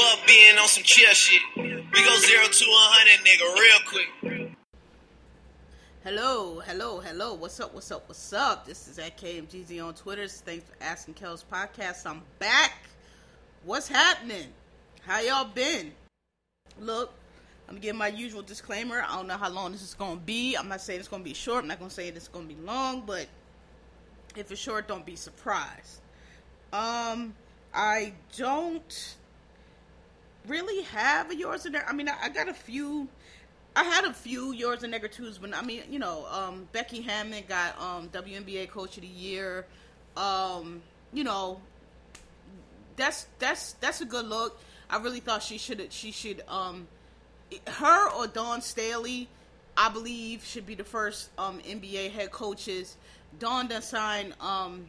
Fuck being on some chill shit. We go zero to a hundred, nigga, real quick. Hello, hello, hello. What's up? What's up? What's up? This is at KMGZ on Twitter. Thanks for asking Kel's podcast. I'm back. What's happening? How y'all been? Look, I'm gonna give my usual disclaimer. I don't know how long this is gonna be. I'm not saying it's gonna be short. I'm not gonna say it's gonna be long, but if it's short, don't be surprised. Um, I don't really have a yours and there. I mean, I, I got a few. I had a few yours and nigger twos, but I mean, you know, um, Becky Hammon got um, WNBA Coach of the Year. Um, you know, that's that's that's a good look. I really thought she should she should um her or Dawn Staley, I believe, should be the first um NBA head coaches. Dawn done signed um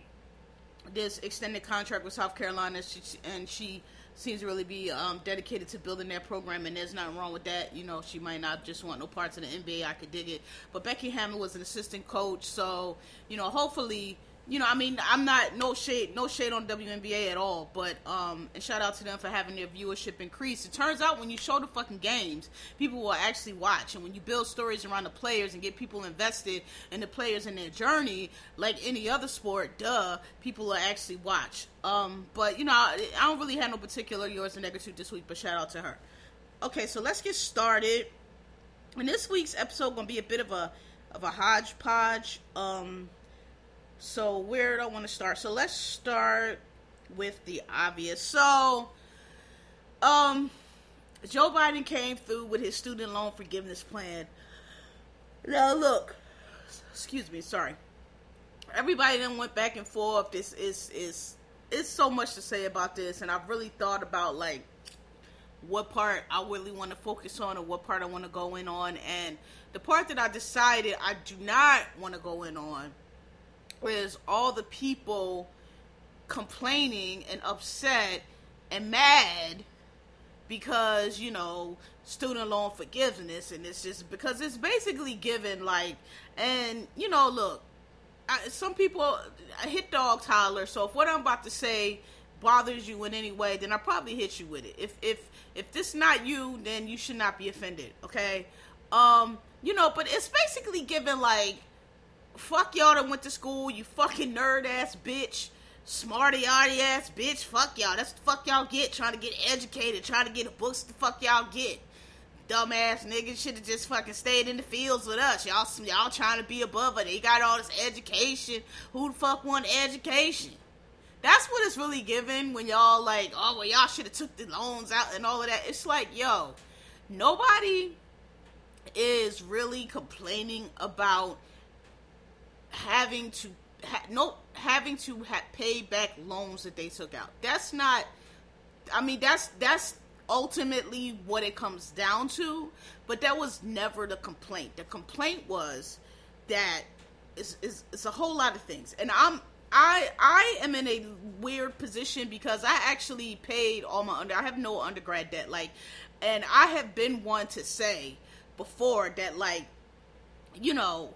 this extended contract with South Carolina, she, and she seems to really be um, dedicated to building that program, and there's nothing wrong with that. You know, she might not just want no parts of the NBA. I could dig it, but Becky Hammon was an assistant coach, so you know, hopefully you know, I mean, I'm not no shade, no shade on WNBA at all, but um, and shout out to them for having their viewership increase. It turns out when you show the fucking games, people will actually watch, and when you build stories around the players and get people invested in the players and their journey, like any other sport, duh, people will actually watch. Um, but you know, I, I don't really have no particular yours and negative this week, but shout out to her. Okay, so let's get started. And this week's episode gonna be a bit of a of a hodgepodge. Um, so where do I want to start? So let's start with the obvious. So, um, Joe Biden came through with his student loan forgiveness plan. Now look, excuse me, sorry. Everybody then went back and forth. This is is is so much to say about this, and I've really thought about like what part I really want to focus on or what part I want to go in on. And the part that I decided I do not want to go in on is all the people complaining and upset and mad because you know student loan forgiveness and it's just because it's basically given like and you know look I, some people I hit dogs holler so if what i'm about to say bothers you in any way then i probably hit you with it. If if if this not you then you should not be offended okay? Um you know but it's basically given like fuck y'all that went to school, you fucking nerd ass bitch, smarty arty ass bitch, fuck y'all. That's the fuck y'all get trying to get educated, trying to get the books the fuck y'all get. Dumbass niggas should have just fucking stayed in the fields with us. Y'all y'all trying to be above it. They got all this education. Who the fuck want education? That's what it's really giving when y'all like, oh well y'all should have took the loans out and all of that. It's like, yo, nobody is really complaining about having to ha- no having to ha- pay back loans that they took out. That's not. I mean, that's that's ultimately what it comes down to. But that was never the complaint. The complaint was that it's, it's, it's a whole lot of things, and I'm I I am in a weird position because I actually paid all my under. I have no undergrad debt, like, and I have been one to say before that, like, you know,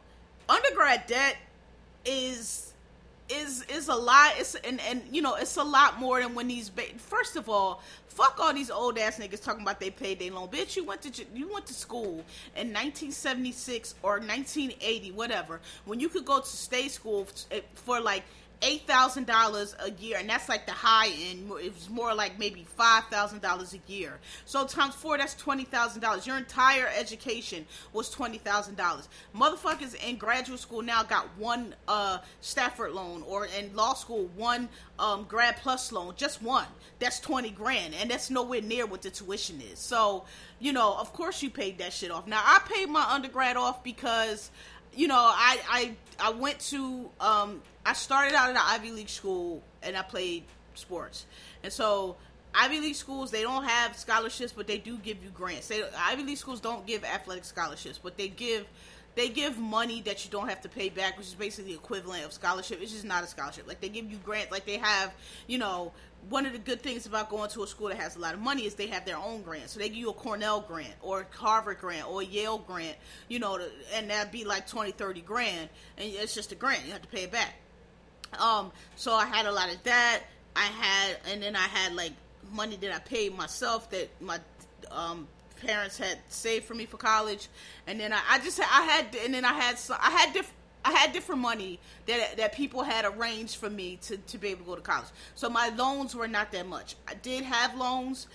undergrad debt is is is a lot it's and and you know it's a lot more than when these ba- first of all fuck all these old ass niggas talking about they paid their loan. Bitch you went to you went to school in 1976 or 1980 whatever. When you could go to state school eh, for like eight thousand dollars a year, and that's like the high end. It was more like maybe five thousand dollars a year. So times four, that's twenty thousand dollars. Your entire education was twenty thousand dollars. Motherfuckers in graduate school now got one uh, Stafford loan, or in law school one um, grad plus loan, just one. That's twenty grand, and that's nowhere near what the tuition is. So you know, of course, you paid that shit off. Now I paid my undergrad off because you know, I I I went to um I started out at an Ivy League school and I played sports. And so Ivy League schools they don't have scholarships, but they do give you grants. They, Ivy League schools don't give athletic scholarships, but they give they give money that you don't have to pay back, which is basically the equivalent of scholarship. It's just not a scholarship. Like they give you grants, like they have, you know, one of the good things about going to a school that has a lot of money is they have their own grant. So they give you a Cornell grant or a Harvard grant or a Yale grant, you know, and that'd be like 20, 30 grand. And it's just a grant. You have to pay it back. Um, so I had a lot of that. I had, and then I had like money that I paid myself that my um, parents had saved for me for college, and then I, I just I had and then I had I had different. I had different money that that people had arranged for me to, to be able to go to college. So my loans were not that much. I did have loans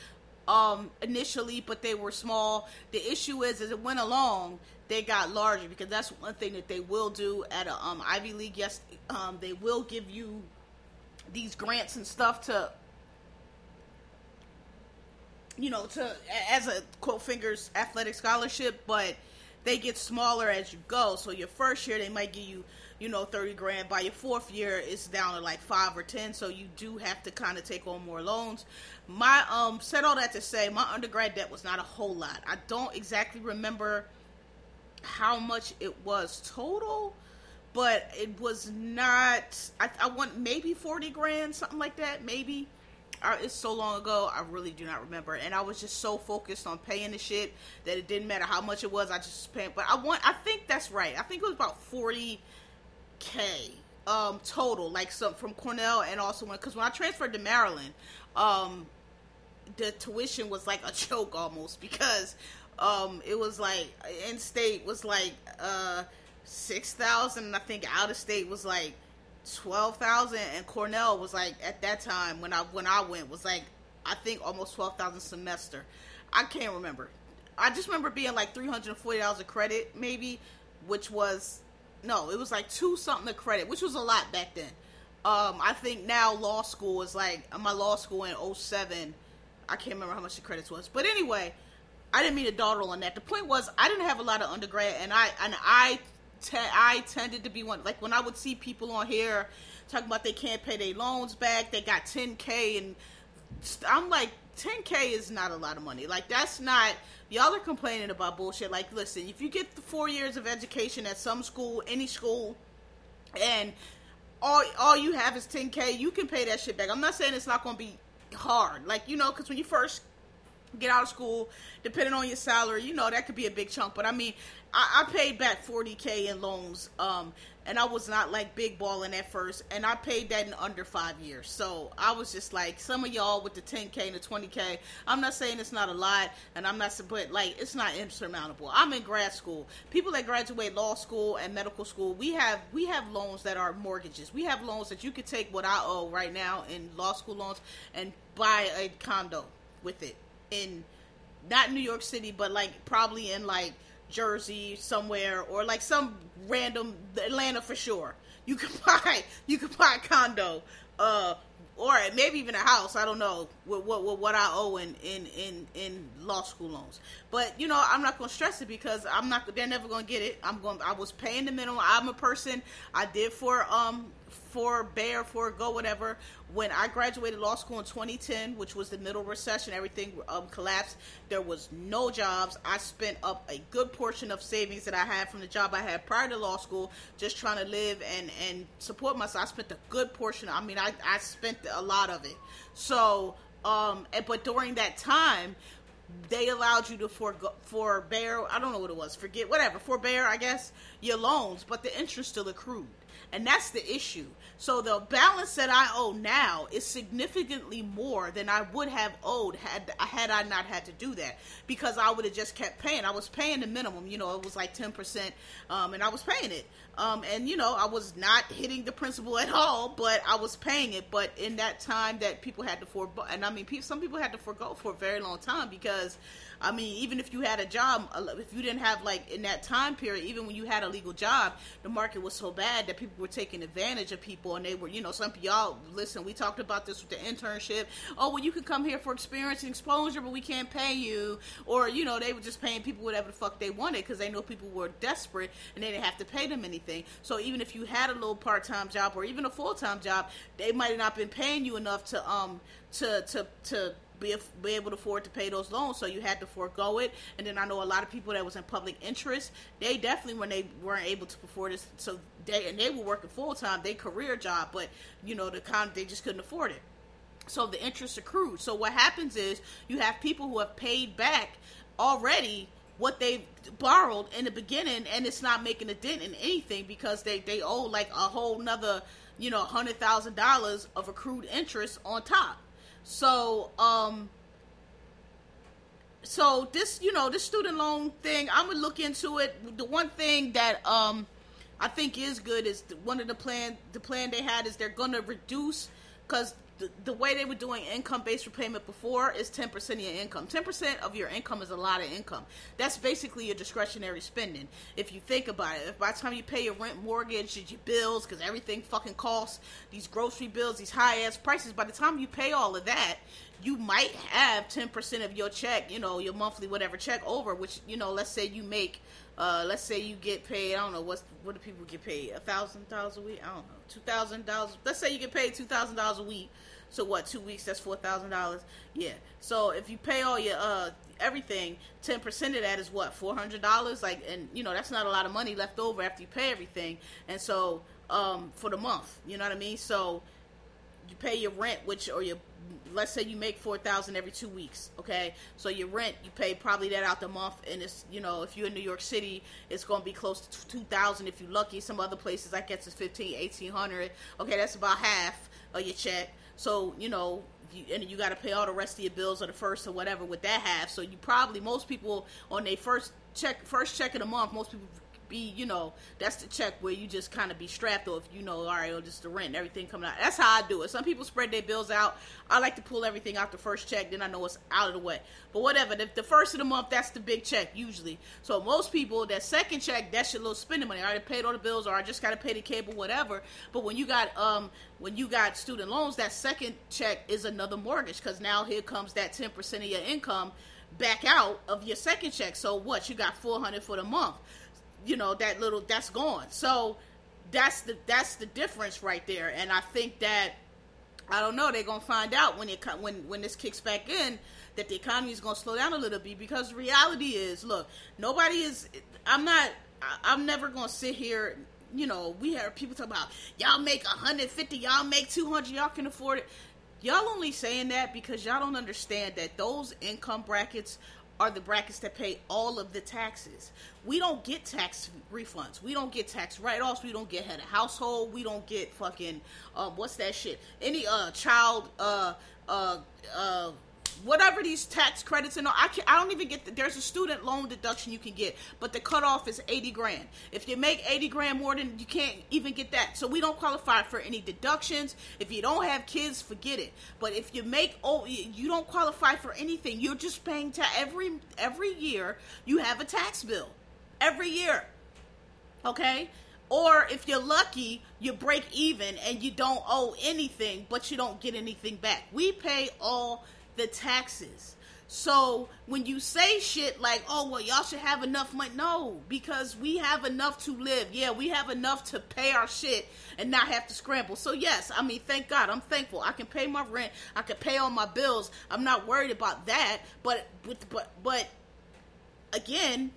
um, initially, but they were small. The issue is, as it went along, they got larger because that's one thing that they will do at a um, Ivy League. Yes, um, they will give you these grants and stuff to you know, to as a quote fingers athletic scholarship, but they get smaller as you go. So your first year they might give you, you know, thirty grand. By your fourth year, it's down to like five or ten. So you do have to kind of take on more loans. My um said all that to say my undergrad debt was not a whole lot. I don't exactly remember how much it was total, but it was not. I, I want maybe forty grand, something like that, maybe. It's so long ago, I really do not remember. And I was just so focused on paying the shit that it didn't matter how much it was. I just paid. But I want. I think that's right. I think it was about forty k um total, like some from Cornell and also when because when I transferred to Maryland, um, the tuition was like a joke almost because um it was like in state was like uh six thousand. I think out of state was like twelve thousand, and Cornell was like at that time when I when I went was like I think almost twelve thousand semester. I can't remember. I just remember being like three hundred and forty dollars a credit, maybe, which was no, it was like two something a credit, which was a lot back then. Um, I think now law school is like my law school in 07. I can't remember how much the credits was, but anyway, I didn't mean to dawdle on that. The point was I didn't have a lot of undergrad, and I and I te- I tended to be one like when I would see people on here talking about they can't pay their loans back, they got 10k, and I'm like 10k is not a lot of money. Like that's not y'all are complaining about bullshit. Like listen, if you get the four years of education at some school, any school, and all all you have is 10k, you can pay that shit back. I'm not saying it's not going to be hard. Like you know, because when you first get out of school, depending on your salary, you know that could be a big chunk. But I mean, I, I paid back forty k in loans, um, and I was not like big balling at first, and I paid that in under five years. So I was just like some of y'all with the ten k and the twenty k. I'm not saying it's not a lot, and I'm not, but like it's not insurmountable. I'm in grad school. People that graduate law school and medical school, we have we have loans that are mortgages. We have loans that you could take what I owe right now in law school loans and buy a condo with it in not New York City, but like probably in like Jersey somewhere or like some random Atlanta for sure. You could buy you could buy a condo, uh, or maybe even a house. I don't know what what, what I owe in, in in in law school loans. But you know, I'm not gonna stress it because I'm not. They're never gonna get it. I'm going. I was paying the minimum. I'm a person. I did for um for Bear, for Go, whatever. When I graduated law school in 2010, which was the middle recession, everything um, collapsed. There was no jobs. I spent up a good portion of savings that I had from the job I had prior to law school, just trying to live and and support myself. I spent a good portion. I mean, I I spent a lot of it. So, um, but during that time, they allowed you to forego, forbear. I don't know what it was. Forget whatever. Forbear, I guess, your loans, but the interest still accrued and that's the issue. So the balance that I owe now is significantly more than I would have owed had had I not had to do that because I would have just kept paying. I was paying the minimum, you know, it was like ten percent, um, and I was paying it, um, and you know, I was not hitting the principal at all, but I was paying it. But in that time that people had to forego, and I mean, some people had to forego for a very long time because I mean, even if you had a job, if you didn't have like in that time period, even when you had a legal job, the market was so bad that people were taking advantage of people, and they were, you know, some y'all listen. We talked about this with the internship. Oh, well, you could come here for experience and exposure, but we can't pay you, or you know, they were just paying people whatever the fuck they wanted because they know people were desperate and they didn't have to pay them anything. So even if you had a little part time job or even a full time job, they might not been paying you enough to um to to to be, be able to afford to pay those loans, so you had to forego it. And then I know a lot of people that was in public interest, they definitely when they weren't able to afford this, so they and they were working full time, their career job, but you know the kind they just couldn't afford it. So the interest accrued. So what happens is you have people who have paid back already what they borrowed in the beginning and it's not making a dent in anything because they they owe like a whole nother you know hundred thousand dollars of accrued interest on top so um so this you know this student loan thing i'm gonna look into it. The one thing that um i think is good is the, one of the plan the plan they had is they're gonna reduce because the, way they were doing income based repayment before is 10% of your income. 10% of your income is a lot of income. That's basically your discretionary spending. If you think about it, if by the time you pay your rent, mortgage, your bills, because everything fucking costs, these grocery bills, these high ass prices, by the time you pay all of that, you might have 10% of your check, you know, your monthly whatever check over, which, you know, let's say you make uh, let's say you get paid. I don't know what's what do people get paid? A thousand dollars a week? I don't know. Two thousand dollars. Let's say you get paid two thousand dollars a week. So what? Two weeks? That's four thousand dollars. Yeah. So if you pay all your uh everything, ten percent of that is what? Four hundred dollars. Like, and you know that's not a lot of money left over after you pay everything. And so um for the month, you know what I mean? So you pay your rent, which or your let's say you make four thousand every two weeks okay so your rent you pay probably that out the month and it's you know if you're in new york city it's going to be close to 2000 if you're lucky some other places i guess it's 15 1800 okay that's about half of your check. So you know you, and you got to pay all the rest of your bills or the first or whatever with that half. So you probably most people on their first check first check of the month most people be, you know, that's the check where you just kind of be strapped, or if you know, all right, or just the rent, everything coming out. That's how I do it. Some people spread their bills out. I like to pull everything out the first check, then I know it's out of the way. But whatever, the, the first of the month, that's the big check usually. So most people, that second check, that's your little spending money. I already paid all the bills, or I just got to pay the cable, whatever. But when you got um when you got student loans, that second check is another mortgage because now here comes that ten percent of your income back out of your second check. So what? You got 400 for the month you know that little that's gone. So that's the that's the difference right there. And i think that i don't know they're gonna find out when it when when this kicks back in that the economy is gonna slow down a little bit because reality is look nobody is i'm not i'm never gonna sit here you know we hear people talk about y'all make 150 y'all make 200 y'all can afford it. Y'all only saying that because y'all don't understand that those income brackets are the brackets that pay all of the taxes. We don't get tax refunds. We don't get tax write-offs. We don't get head of household. We don't get fucking uh, what's that shit? Any uh child uh uh uh whatever these tax credits and all, I can I don't even get the, there's a student loan deduction you can get, but the cutoff is 80 grand. If you make 80 grand more than you can't even get that. So we don't qualify for any deductions. If you don't have kids, forget it. But if you make oh you don't qualify for anything. You're just paying to every every year you have a tax bill. Every year. Okay? Or if you're lucky, you break even and you don't owe anything, but you don't get anything back. We pay all the taxes. So when you say shit like, "Oh well, y'all should have enough money," no, because we have enough to live. Yeah, we have enough to pay our shit and not have to scramble. So yes, I mean, thank God, I'm thankful. I can pay my rent. I can pay all my bills. I'm not worried about that. But but but again,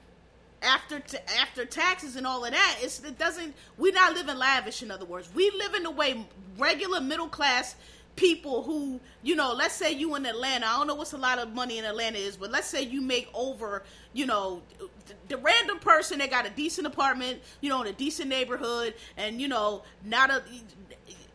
after t- after taxes and all of that, it doesn't. We're not living lavish. In other words, we live in the way regular middle class people who, you know, let's say you in Atlanta. I don't know what's a lot of money in Atlanta is, but let's say you make over, you know, the, the random person that got a decent apartment, you know, in a decent neighborhood, and you know, not a,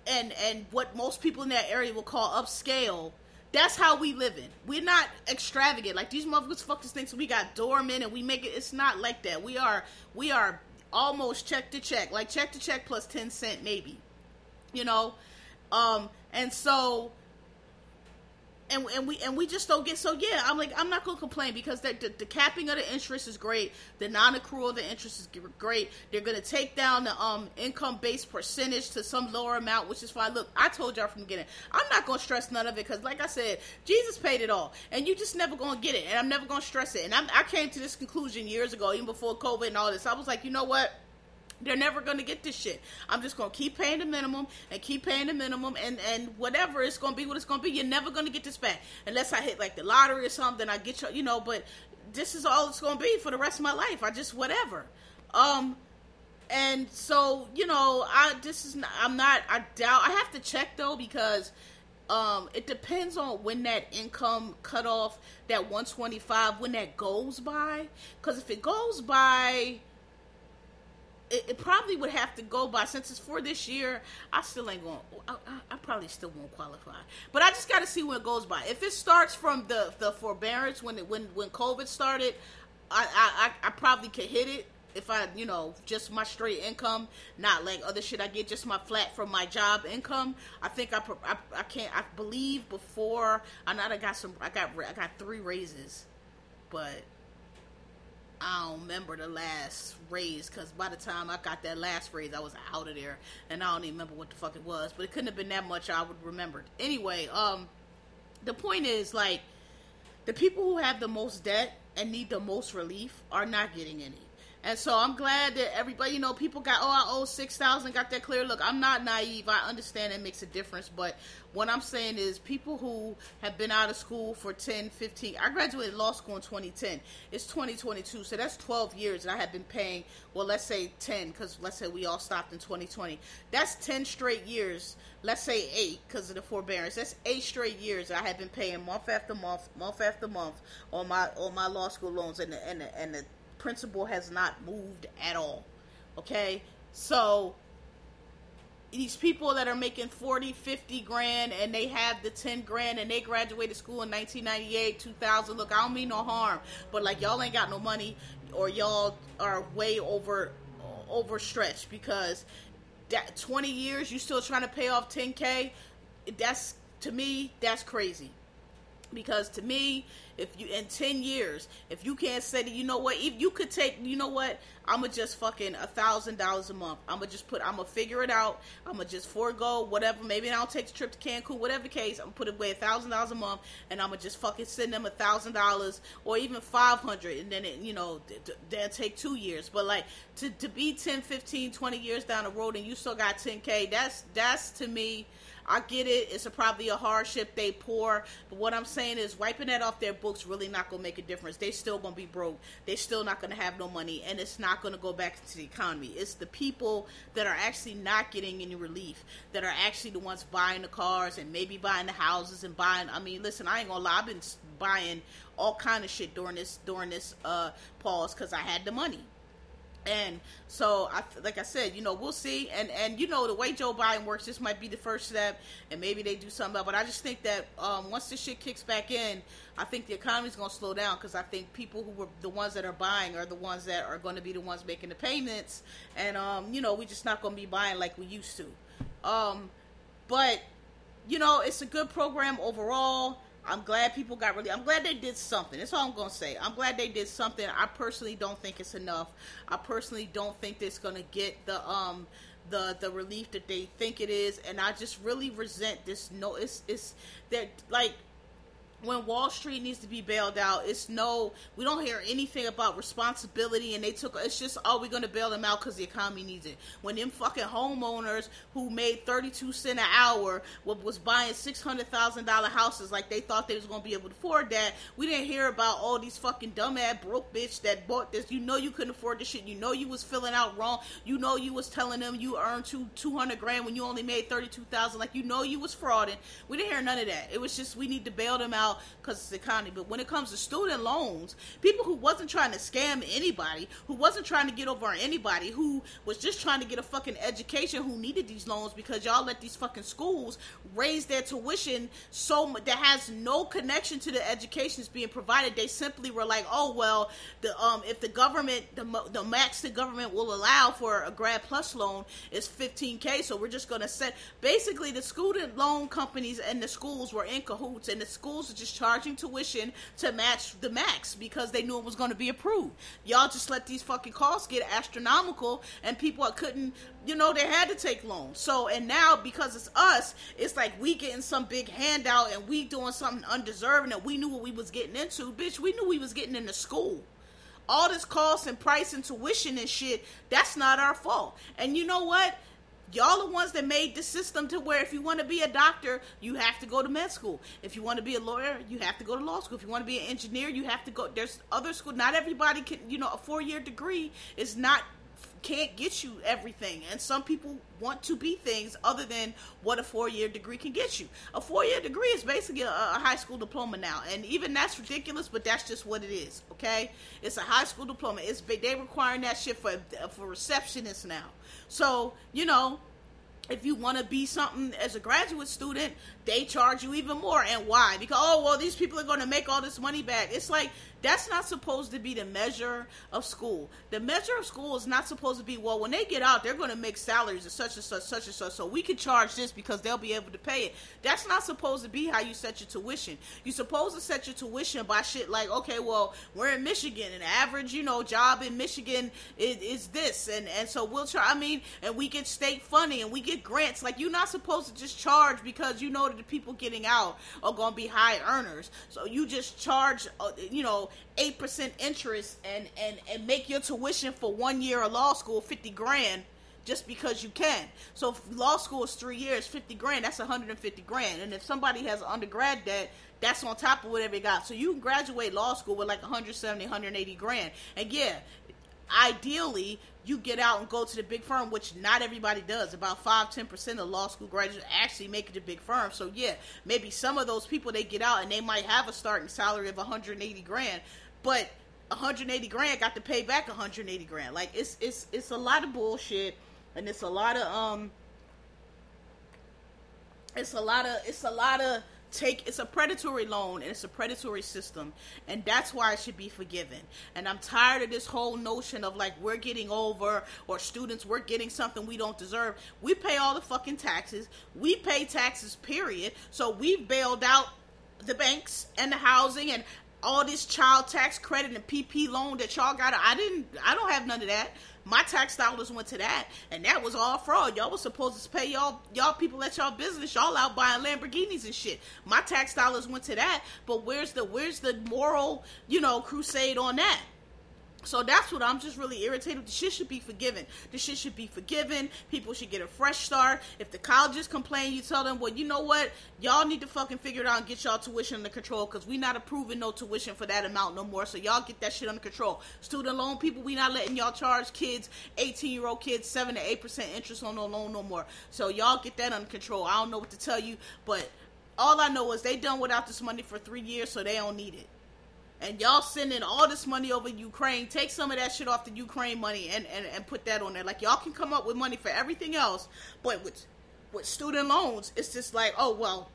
and and what most people in that area will call upscale. That's how we live in. We're not extravagant like these motherfuckers. Think so we got doormen and we make it. It's not like that. We are we are almost check to check, like check to check plus ten cent maybe. You know, um, and so and, and we and we just don't get so yeah i'm like i'm not gonna complain because the, the, capping of the interest is great. The non-accrual of the interest is great. They're gonna take down the um income based percentage to some lower amount which is fine. Look i told y'all from the beginning i'm not gonna stress none of it because like i said jesus paid it all and you just never gonna get it and i'm never gonna stress it. And I'm, i came to this conclusion years ago even before covid and all this. I was like you know what They're never going to get this shit. I'm just going to keep paying the minimum and keep paying the minimum and and whatever it's going to be what it's going to be. You're never going to get this back unless I hit like the lottery or something. I get you, you know. But this is all it's going to be for the rest of my life. I just whatever. Um, and so you know, I this is not, I'm not. I doubt. I have to check though because um, it depends on when that income cutoff, that 125, when that goes by. Because if it goes by it, it, probably would have to go by since it's for this year. I still ain't going. I, I, probably still won't qualify, but I just got to see when it goes by. If it starts from the the forbearance when it when when COVID started, I I, I probably could hit it if I you know just my straight income, not like other shit I get, just my flat from my job income. I think I I, I can't. I believe before I know I got some. I got I got three raises, but I don't remember the last raise because by the time I got that last raise, I was out of there, and I don't even remember what the fuck it was. But it couldn't have been that much. I would remember. Anyway, um, the point is like the people who have the most debt and need the most relief are not getting any. And so I'm glad that everybody, you know, people got, oh, I owe 6000 got that clear. Look, I'm not naive. I understand it makes a difference. But what I'm saying is people who have been out of school for 10, 15, I graduated law school in 2010. It's 2022. So that's 12 years that I have been paying, well, let's say 10, because let's say we all stopped in 2020. That's 10 straight years. Let's say eight because of the forbearance. That's eight straight years I have been paying month after month, month after month on my on my law school loans and the, and the, and the principal has not moved at all. Okay? So these people that are making 40, 50 grand and they have the 10 grand and they graduated school in 1998, 2000. Look, I don't mean no harm, but like y'all ain't got no money or y'all are way over overstretched because that 20 years you still trying to pay off 10k that's to me that's crazy because to me if you in 10 years if you can't say that you know what if you could take you know what i'm gonna just fucking a thousand dollars a month. I'm gonna just put i'm gonna figure it out. I'm gonna just forego whatever maybe i'll take the trip to cancun whatever the case i'm put away a thousand dollars a month and i'm gonna just fucking send them a thousand dollars or even 500 and then it you know they'll take two years. But like to, to be 10 15 20 years down the road and you still got 10k that's that's to me I get it. It's a, probably a hardship they pour. But what I'm saying is wiping that off their books really not going to make a difference. They still going to be broke. They still not going to have no money. And it's not going to go back into the economy. It's the people that are actually not getting any relief, that are actually the ones buying the cars and maybe buying the houses and buying. I mean, listen, I ain't going to lie. I've been buying all kind of shit during this during this uh pause because I had the money. And so, I, like I said, you know, we'll see. And and you know, the way Joe Biden works, this might be the first step, and maybe they do something. Else. But I just think that um, once this shit kicks back in, I think the economy's going to slow down because I think people who were the ones that are buying are the ones that are going to be the ones making the payments, and um, you know, we're just not going to be buying like we used to. Um, but you know, it's a good program overall. I'm glad people got really. I'm glad they did something. That's all I'm gonna say. I'm glad they did something. I personally don't think it's enough. I personally don't think it's gonna get the um the the relief that they think it is, and I just really resent this. No, it's it's that like when Wall Street needs to be bailed out, it's no, we don't hear anything about responsibility, and they took, it's just, oh, we're gonna bail them out because the economy needs it. When them fucking homeowners who made 32 cent an hour was buying $600,000 houses like they thought they was gonna be able to afford that, we didn't hear about all these fucking dumbass broke bitch that bought this. You know you couldn't afford this shit. You know you was filling out wrong. You know you was telling them you earned two 200 grand when you only made 32,000. Like you know you was frauding. We didn't hear none of that. It was just we need to bail them out out because it's the economy. But when it comes to student loans, people who wasn't trying to scam anybody, who wasn't trying to get over on anybody, who was just trying to get a fucking education, who needed these loans because y'all let these fucking schools raise their tuition so much that has no connection to the education that's being provided. They simply were like, oh well, the um if the government the the max the government will allow for a grad plus loan is 15k, so we're just gonna set basically the student loan companies and the schools were in cahoots, and the schools just charging tuition to match the max because they knew it was going to be approved. Y'all just let these fucking costs get astronomical and people couldn't, you know, they had to take loans. So, and now because it's us, it's like we getting some big handout and we doing something undeserving that we knew what we was getting into. Bitch, we knew we was getting into school all this cost and price and tuition and shit, that's not our fault. And you know what? Y'all the ones that made the system to where if you want to be a doctor, you have to go to med school. If you want to be a lawyer, you have to go to law school. If you want to be an engineer, you have to go. There's other school. Not everybody can. You know, a four year degree is not can't get you everything. And some people want to be things other than what a four year degree can get you. A four year degree is basically a, a, high school diploma now. And even that's ridiculous, but that's just what it is, okay? It's a high school diploma. It's They requiring that shit for, for receptionists now. So, you know, if you want to be something as a graduate student, they charge you even more. And why? Because, oh, well, these people are going to make all this money back. It's like, that's not supposed to be the measure of school. The measure of school is not supposed to be, well, when they get out, they're going to make salaries of such and such, such and such, so we can charge this because they'll be able to pay it. That's not supposed to be how you set your tuition. You're supposed to set your tuition by shit like, okay, well, we're in Michigan, and average, you know, job in Michigan is, is this, and, and so we'll try, I mean, and we get state funding, and we get grants. Like, you're not supposed to just charge because you know the people getting out are going to be high earners. So you just charge, uh, you know, eight percent interest and and and make your tuition for one year of law school fifty grand just because you can. So law school is three years, fifty grand, that's 150 grand. And if somebody has undergrad debt, that's on top of whatever they got. So you can graduate law school with like 170, 180 grand. And yeah, ideally you get out and go to the big firm, which not everybody does. About five, ten percent of law school graduates actually make it to big firm. So yeah, maybe some of those people they get out and they might have a starting salary of 180 grand, but 180 grand got to pay back 180 grand. Like it's it's it's a lot of bullshit, and it's a lot of um, it's a lot of it's a lot of take it's a predatory loan and it's a predatory system and that's why it should be forgiven. And i'm tired of this whole notion of like we're getting over or students we're getting something we don't deserve. We pay all the fucking taxes. We pay taxes period. So we've bailed out the banks and the housing and all this child tax credit and pp loan that y'all got. I didn't i don't have none of that my tax dollars went to that, and that was all fraud. Y'all was supposed to pay y'all y'all people at y'all business. Y'all out buying Lamborghinis and shit. My tax dollars went to that, but where's the where's the moral you know crusade on that? So that's what I'm just really irritated. The shit should be forgiven. The shit should be forgiven. People should get a fresh start. If the colleges complain, you tell them, well, you know what? Y'all need to fucking figure it out and get y'all tuition under control because we not approving no tuition for that amount no more. So y'all get that shit under control. Student loan people, we not letting y'all charge kids, 18 year old kids, 7 to 8% interest on no loan no more. So y'all get that under control. I don't know what to tell you, but all I know is they done without this money for three years, so they don't need it and y'all sending all this money over Ukraine, take some of that shit off the Ukraine money and, and, and put that on there. Like y'all can come up with money for everything else, but with with student loans, it's just like, oh well,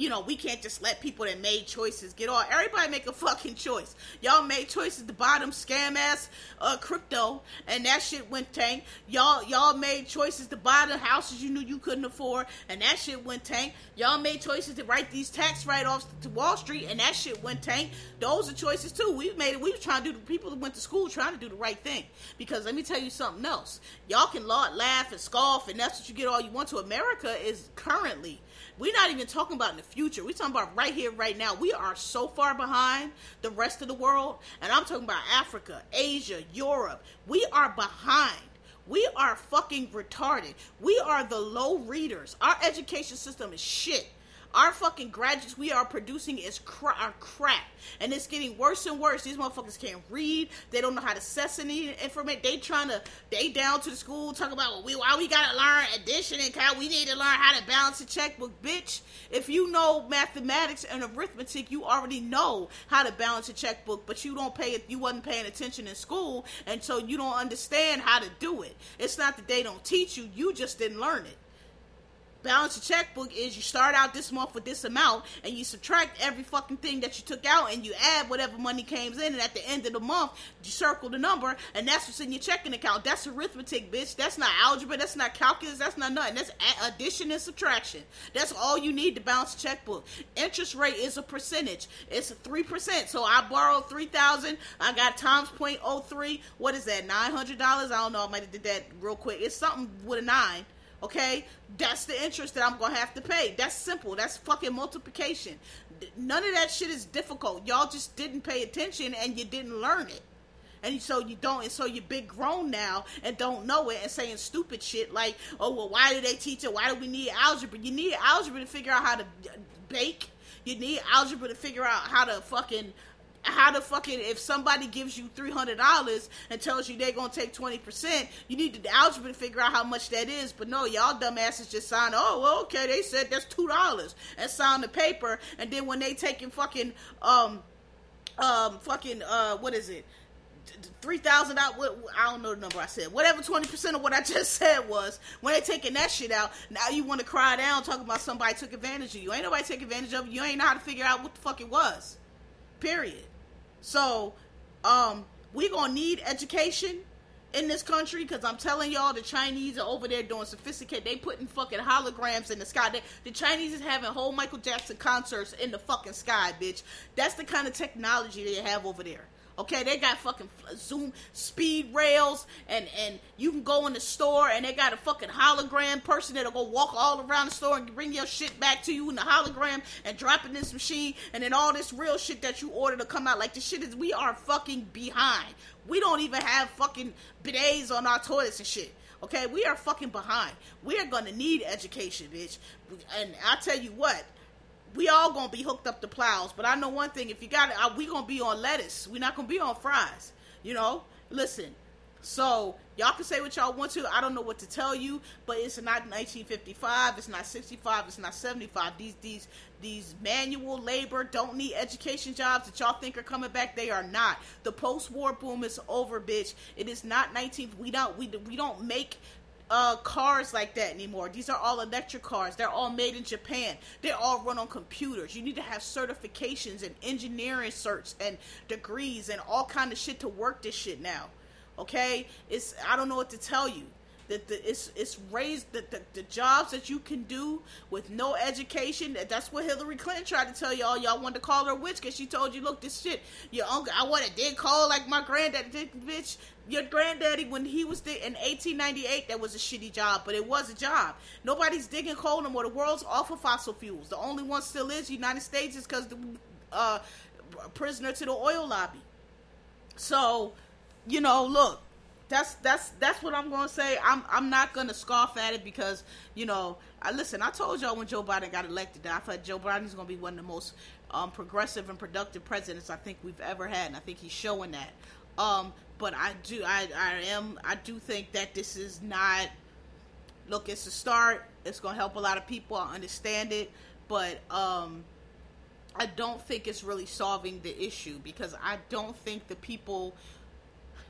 you know, we can't just let people that made choices get off. Everybody make a fucking choice. Y'all made choices to buy them scam ass uh, crypto, and that shit went tank. Y'all y'all made choices to buy the houses you knew you couldn't afford, and that shit went tank. Y'all made choices to write these tax write offs to Wall Street, and that shit went tank. Those are choices too. We made it. We were trying to do. The people that went to school trying to do the right thing. Because let me tell you something else. Y'all can laugh and scoff, and that's what you get all you want to. America is currently we're not even talking about in the future. We're talking about right here, right now. We are so far behind the rest of the world. And I'm talking about Africa, Asia, Europe. We are behind. We are fucking retarded. We are the low readers. Our education system is shit. Our fucking graduates we are producing is cra- are crap, and it's getting worse and worse. These motherfuckers can't read. They don't know how to assess any information. They trying to they down to the school talk about well, we why we gotta learn addition and count. We need to learn how to balance a checkbook, bitch. If you know mathematics and arithmetic, you already know how to balance a checkbook, but you don't pay it. You wasn't paying attention in school, and so you don't understand how to do it. It's not that they don't teach you; you just didn't learn it balance your checkbook is you start out this month with this amount and you subtract every fucking thing that you took out and you add whatever money came in and at the end of the month you circle the number and that's what's in your checking account. That's arithmetic bitch. That's not algebra. That's not calculus. That's not nothing. That's addition and subtraction. That's all you need to balance a checkbook. Interest rate is a percentage. It's a 3% so i borrowed 3000 i got times 0.03 what is that $900 i don't know. I might have did that real quick. It's something with a nine Okay, that's the interest that I'm gonna have to pay. That's simple. That's fucking multiplication. None of that shit is difficult. Y'all just didn't pay attention and you didn't learn it. and so you don't, and so you're big grown now and don't know it and saying stupid shit like, oh well, why do they teach it? Why do we need algebra? You need algebra to figure out how to uh, bake. You need algebra to figure out how to fucking how to fucking if somebody gives you three hundred dollars and tells you they're gonna take twenty percent, you need the algebra to figure out how much that is. But no, y'all dumbasses just sign. Oh, well, okay, they said that's two dollars and sign the paper, and then when they taking fucking um um fucking uh what is it? Three thousand out. I don't know the number I said. Whatever twenty percent of what I just said was when they taking that shit out. Now you want to cry down talking about somebody took advantage of you. Ain't nobody take advantage of you. You ain't know how to figure out what the fuck it was. Period. So, um, we gonna need education in this country because I'm telling y'all, the Chinese are over there doing sophisticated. They putting fucking holograms in the sky. They, the Chinese is having whole Michael Jackson concerts in the fucking sky, bitch. That's the kind of technology they have over there. Okay, they got fucking Zoom speed rails, and and you can go in the store, and they got a fucking hologram person that'll go walk all around the store and bring your shit back to you in the hologram and drop it in this machine, and then all this real shit that you ordered to come out. Like the shit is, we are fucking behind. We don't even have fucking bidets on our toilets and shit. Okay, we are fucking behind. We are gonna need education, bitch. And I tell you what, we all gonna be hooked up to plows. But I know one thing: if you got it, we gonna be on lettuce. We're not gonna be on fries. You know. Listen. So y'all can say what y'all want to. I don't know what to tell you, but it's not 1955. It's not 65. It's not 75. These these these manual labor don't need education jobs that y'all think are coming back. They are not. The post-war boom is over, bitch. It is not 19. We don't we we don't make uh, cars like that anymore. These are all electric cars. They're all made in Japan. They all run on computers. You need to have certifications and engineering certs and degrees and all kind of shit to work this shit now. Okay, it's I don't know what to tell you that the, it's it's raised the, the, the jobs that you can do with no education. That That's what Hillary Clinton tried to tell y'all. Y'all wanted to call her witch because she told you, look, this shit, your uncle, I want to dig call like my granddad did, bitch. Your granddaddy, when he was in 1898, that was a shitty job, but it was a job. Nobody's digging coal no more. The world's off of fossil fuels. The only one still is United States is because the uh, prisoner to the oil lobby. So, you know, look, that's that's that's what I'm gonna say. I'm I'm not gonna scoff at it because you know I listen. I told y'all when Joe Biden got elected that I thought Joe Biden's gonna be one of the most um, progressive and productive presidents I think we've ever had, and I think he's showing that. Um, but I do I I am I do think that this is not. Look, it's a start. It's gonna help a lot of people. I understand it, but um, I don't think it's really solving the issue because I don't think the people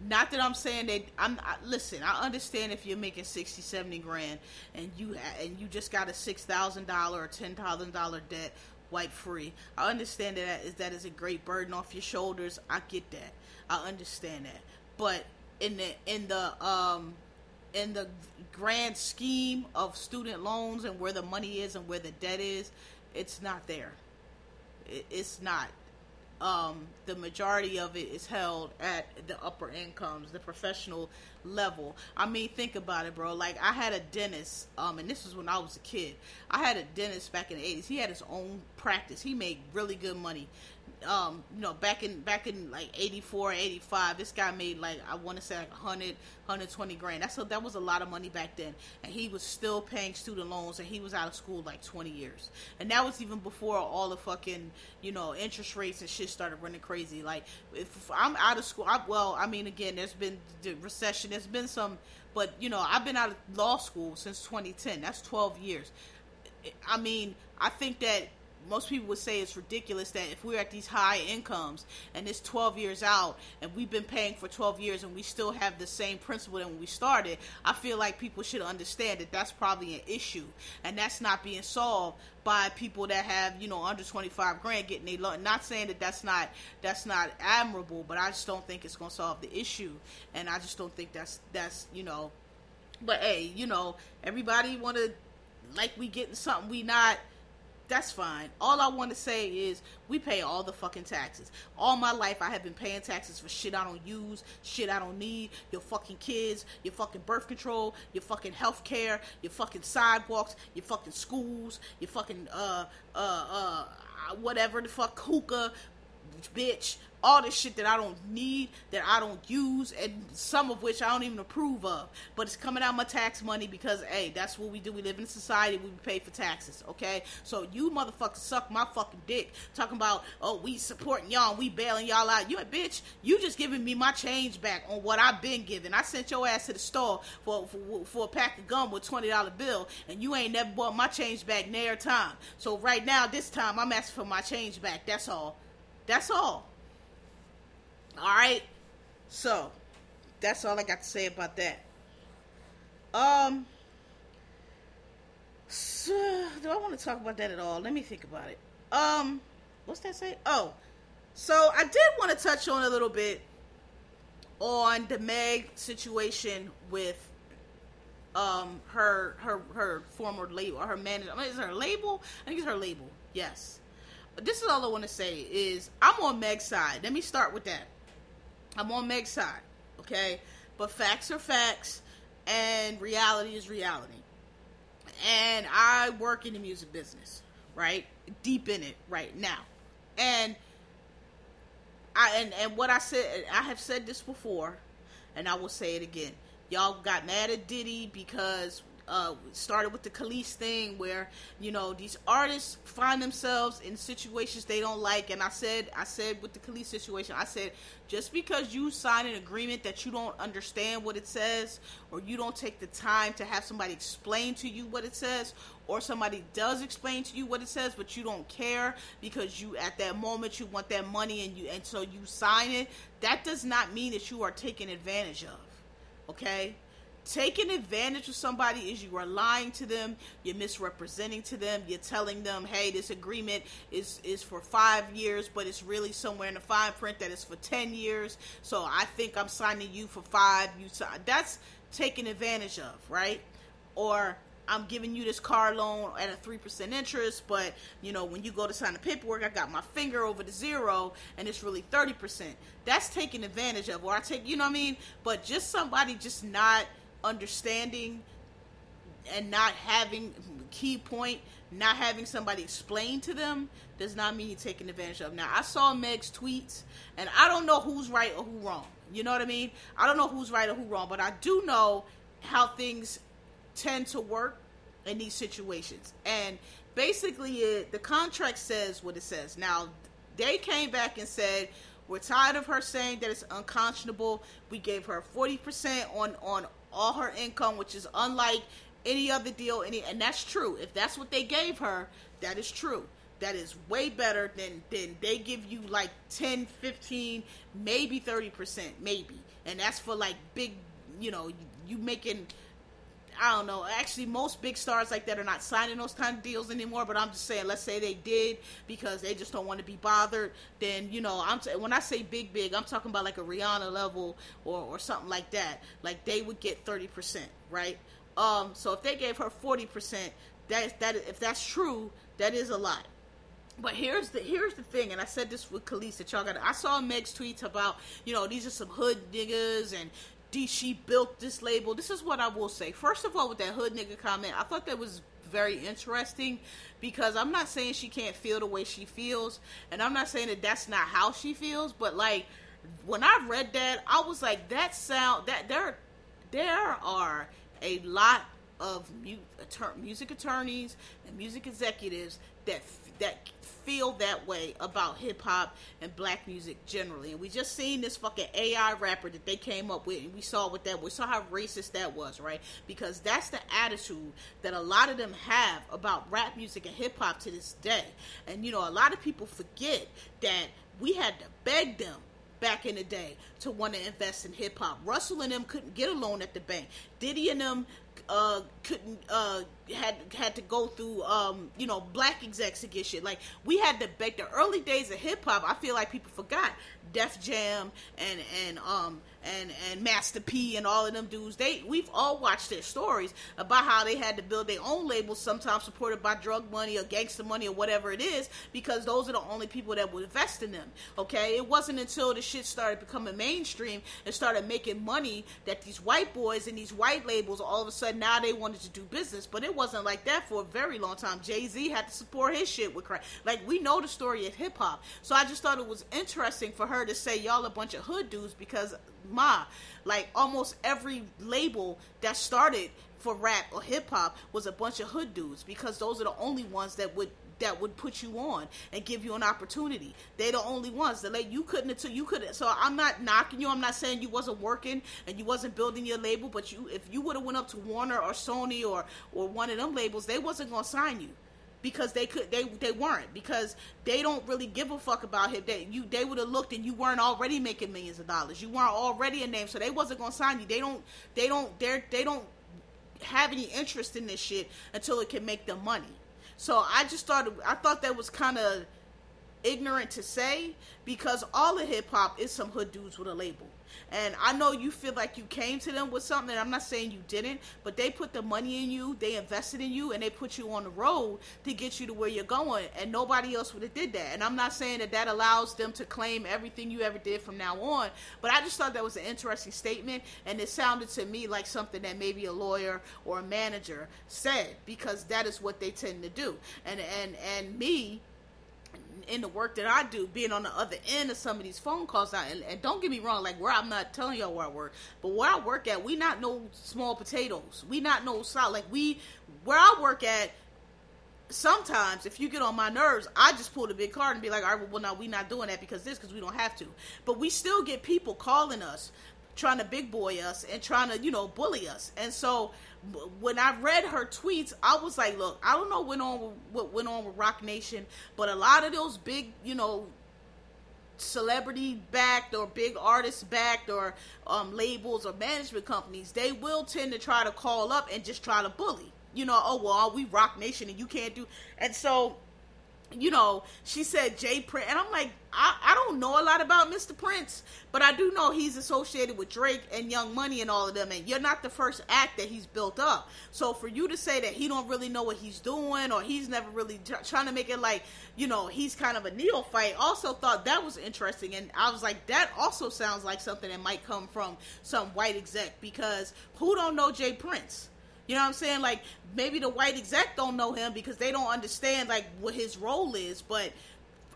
not that I'm saying that I'm I, listen. I understand if you're making 60, 70 grand and you and you just got a six thousand dollar or ten thousand dollar debt wipe free. I understand that is that is a great burden off your shoulders. I get that. I understand that. But in the in the um in the grand scheme of student loans and where the money is and where the debt is, it's not there. It, it's not um, the majority of it is held at the upper incomes, the professional level. I mean, think about it, bro. Like I had a dentist, um, and this was when I was a kid. I had a dentist back in the eighties. He had his own practice. He made really good money um, you know, back in back in like 84, 85, this guy made like I want to say like 100, 120 grand. That's a, that was a lot of money back then, and he was still paying student loans, and he was out of school like 20 years, and that was even before all the fucking you know interest rates and shit started running crazy. Like if I'm out of school, I, well, I mean, again, there's been the recession, there's been some, but you know, I've been out of law school since 2010. That's 12 years. I mean, I think that most people would say it's ridiculous that if we're at these high incomes and it's 12 years out and we've been paying for 12 years and we still have the same principal than when we started, I feel like people should understand that that's probably an issue and that's not being solved by people that have you know under 25 grand getting a loan. Not saying that that's not that's not admirable, but I just don't think it's going to solve the issue, and I just don't think that's that's you know. But hey, you know, everybody want to like we getting something we not that's fine. All I want to say is we pay all the fucking taxes. All my life I have been paying taxes for shit I don't use, shit I don't need, your fucking kids, your fucking birth control, your fucking health care, your fucking sidewalks, your fucking schools, your fucking uh uh uh whatever the fuck hookah bitch all this shit that I don't need, that I don't use, and some of which I don't even approve of. But it's coming out my tax money because, hey, that's what we do. We live in a society, we pay for taxes, okay? So you motherfuckers suck my fucking dick talking about, oh, we supporting y'all and we bailing y'all out. You a bitch, you just giving me my change back on what I've been given. I sent your ass to the store for, for, for a pack of gum with $20 bill, and you ain't never bought my change back near time. So right now, this time, I'm asking for my change back. That's all. That's all. All right. So, that's all I got to say about that. Um, so, do I want to talk about that at all? Let me think about it. Um, what's that say? Oh, so I did want to touch on a little bit on the Meg situation with um her her her former label or her manager. I mean, is her label? I think it's her label. Yes. This is all I want to say is I'm on Meg's side. Let me start with that. I'm on Meg's side, okay? But facts are facts, and reality is reality. And I work in the music business, right? Deep in it right now. And I and, and what I said I have said this before, and I will say it again. Y'all got mad at Diddy because uh, started with the Kelis thing where you know these artists find themselves in situations they don't like. And I said I said with the Kelis situation I said just because you sign an agreement that you don't understand what it says or you don't take the time to have somebody explain to you what it says or somebody does explain to you what it says but you don't care because you at that moment you want that money and you and so you sign it that does not mean that you are taken advantage of okay taking advantage of somebody is you are lying to them you're misrepresenting to them you're telling them hey this agreement is is for five years but it's really somewhere in the fine print that it's for 10 years so i think i'm signing you for five you that's taking advantage of right or I'm giving you this car loan at a three percent interest, but you know when you go to sign the paperwork, I got my finger over the zero, and it's really thirty percent. That's taking advantage of, or I take, you know what I mean. But just somebody just not understanding and not having key point not having somebody explain to them does not mean you're taking advantage of. Now i saw meg's tweets and i don't know who's right or who wrong. You know what i mean? I don't know who's right or who wrong but i do know how things tend to work in these situations. And basically it, the contract says what it says. Now they came back and said we're tired of her saying that it's unconscionable. We gave her 40% on on all her income, which is unlike any other deal. Any and that's true. If that's what they gave her, that is true. That is way better than than they give you like 10, 15, maybe 30%, maybe. And that's for like big, you know, you making I don't know. Actually, most big stars like that are not signing those kind of deals anymore. But I'm just saying, let's say they did because they just don't want to be bothered. Then you know, I'm when I say big, big, I'm talking about like a Rihanna level or or something like that. Like they would get thirty percent, right? Um, so if they gave her forty percent, that that if that's true, that is a lot. But here's the here's the thing, and I said this with Kelis that y'all got. I saw Meg's tweets about you know these are some hood niggas and she built this label. This is what I will say. First of all, with that hood nigga comment, I thought that was very interesting because I'm not saying she can't feel the way she feels, and I'm not saying that that's not how she feels, but like when I read that, I was like, that sound that there there are a lot of music attorneys and music executives that that feel that way about hip hop and black music generally. And we just seen this fucking AI rapper that they came up with, and we saw what that we saw how racist that was, right? Because that's the attitude that a lot of them have about rap music and hip hop to this day. And you know, a lot of people forget that we had to beg them back in the day to want to invest in hip hop. Russell and them couldn't get a loan at the bank. Diddy and them uh, couldn't uh, had had to go through um, you know black execs to get shit. Like we had to back the early days of hip hop. I feel like people forgot Def Jam and and um and and Master P and all of them dudes. They we've all watched their stories about how they had to build their own labels, sometimes supported by drug money or gangster money or whatever it is, because those are the only people that would invest in them. Okay, it wasn't until the shit started becoming mainstream and started making money that these white boys and these white labels all of a sudden sudden now they wanted to do business, but it wasn't like that for a very long time. Jay Z had to support his shit with crack. Like we know the story of hip hop, so I just thought it was interesting for her to say y'all a bunch of hood dudes because ma, like almost every label that started for rap or hip hop was a bunch of hood dudes because those are the only ones that would that would put you on and give you an opportunity. They're the only ones that like you couldn't until you couldn't. So I'm not knocking you. I'm not saying you wasn't working and you wasn't building your label, but you if you would have went up to Warner or Sony or or one of them labels, they wasn't gonna sign you because they could they they weren't because they don't really give a fuck about him. They you they would have looked and you weren't already making millions of dollars. You weren't already a name, so they wasn't gonna sign you. They don't they don't they they don't have any interest in this shit until it can make them money. So I just thought I thought that was kind of ignorant to say because all of hip hop is some hood dudes with a label. And I know you feel like you came to them with something. I'm not saying you didn't, but they put the money in you, they invested in you, and they put you on the road to get you to where you're going. And nobody else would have did that. And I'm not saying that that allows them to claim everything you ever did from now on. But I just thought that was an interesting statement, and it sounded to me like something that maybe a lawyer or a manager said because that is what they tend to do. And and and me in the work that I do, being on the other end of some of these phone calls, I, and, and, don't get me wrong, like where I'm not telling y'all where I work, but where I work at, we not no small potatoes. We not no solid. Like we, where I work at, sometimes if you get on my nerves, I just pull the big card and be like, all right, well, now we not doing that because this, because we don't have to. But we still get people calling us, trying to big boy us and trying to, you know, bully us. And so when I read her tweets, I was like, look, I don't know what went on what went on with Roc Nation, but a lot of those big, you know, celebrity backed or big artist backed or um, labels or management companies, they will tend to try to call up and just try to bully. You know, oh well, we Roc Nation and you can't do. And so you know, she said J. Prince, and I'm like, I, I don't know a lot about Mr. Prince, but I do know he's associated with Drake and Young Money and all of them, and you're not the first act that he's built up. So for you to say that he don't really know what he's doing, or he's never really trying to make it like, you know, he's kind of a neophyte, also thought that was interesting, and I was like, that also sounds like something that might come from some white exec, because who don't know J. Prince? You know what I'm saying? Like maybe the white exec don't know him because they don't understand like what his role is. But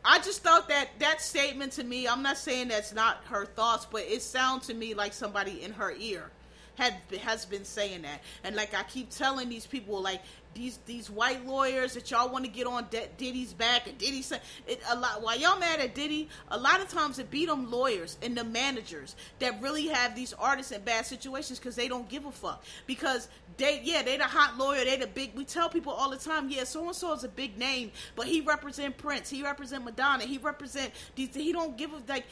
I just thought that that statement to me, I'm not saying that's not her thoughts, but it sounds to me like somebody in her ear had has been saying that. And like I keep telling these people, like these these white lawyers that y'all want to get on D- Diddy's back and Diddy said it a lot. While y'all mad at Diddy, a lot of times it beat them lawyers and the managers that really have these artists in bad situations because they don't give a fuck because they yeah they the hot lawyer they the big. We tell people all the time yeah so and so is a big name but he represent Prince he represent Madonna he represent these he don't give a like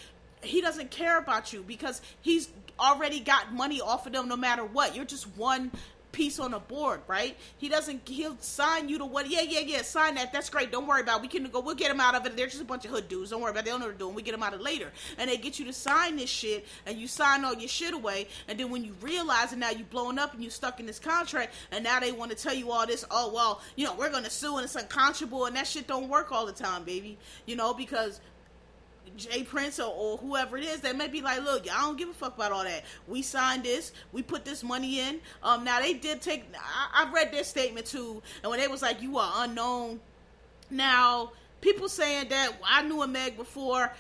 he doesn't care about you because he's already got money off of them no matter what. You're just one piece on a board, right? He doesn't. He'll sign you to what? Yeah, yeah, yeah. Sign that. That's great. Don't worry about. It. We can go. We'll get him out of it. They're just a bunch of hood dudes. Don't worry about. It. They don't know what doing. We get them out of later, and they get you to sign this shit, and you sign all your shit away, and then when you realize it, now you blowing up and you stuck in this contract, and now they want to tell you all this. Oh well, you know we're gonna sue and it's unconscionable, and that shit don't work all the time, baby. You know because J. Prince or, or, whoever it is they may be like, look, I don't give a fuck about all that. We signed this, we put this money in. Um, now they did take. I, I read their statement too, and when they was like, you are unknown. Now people saying that I knew a Meg before.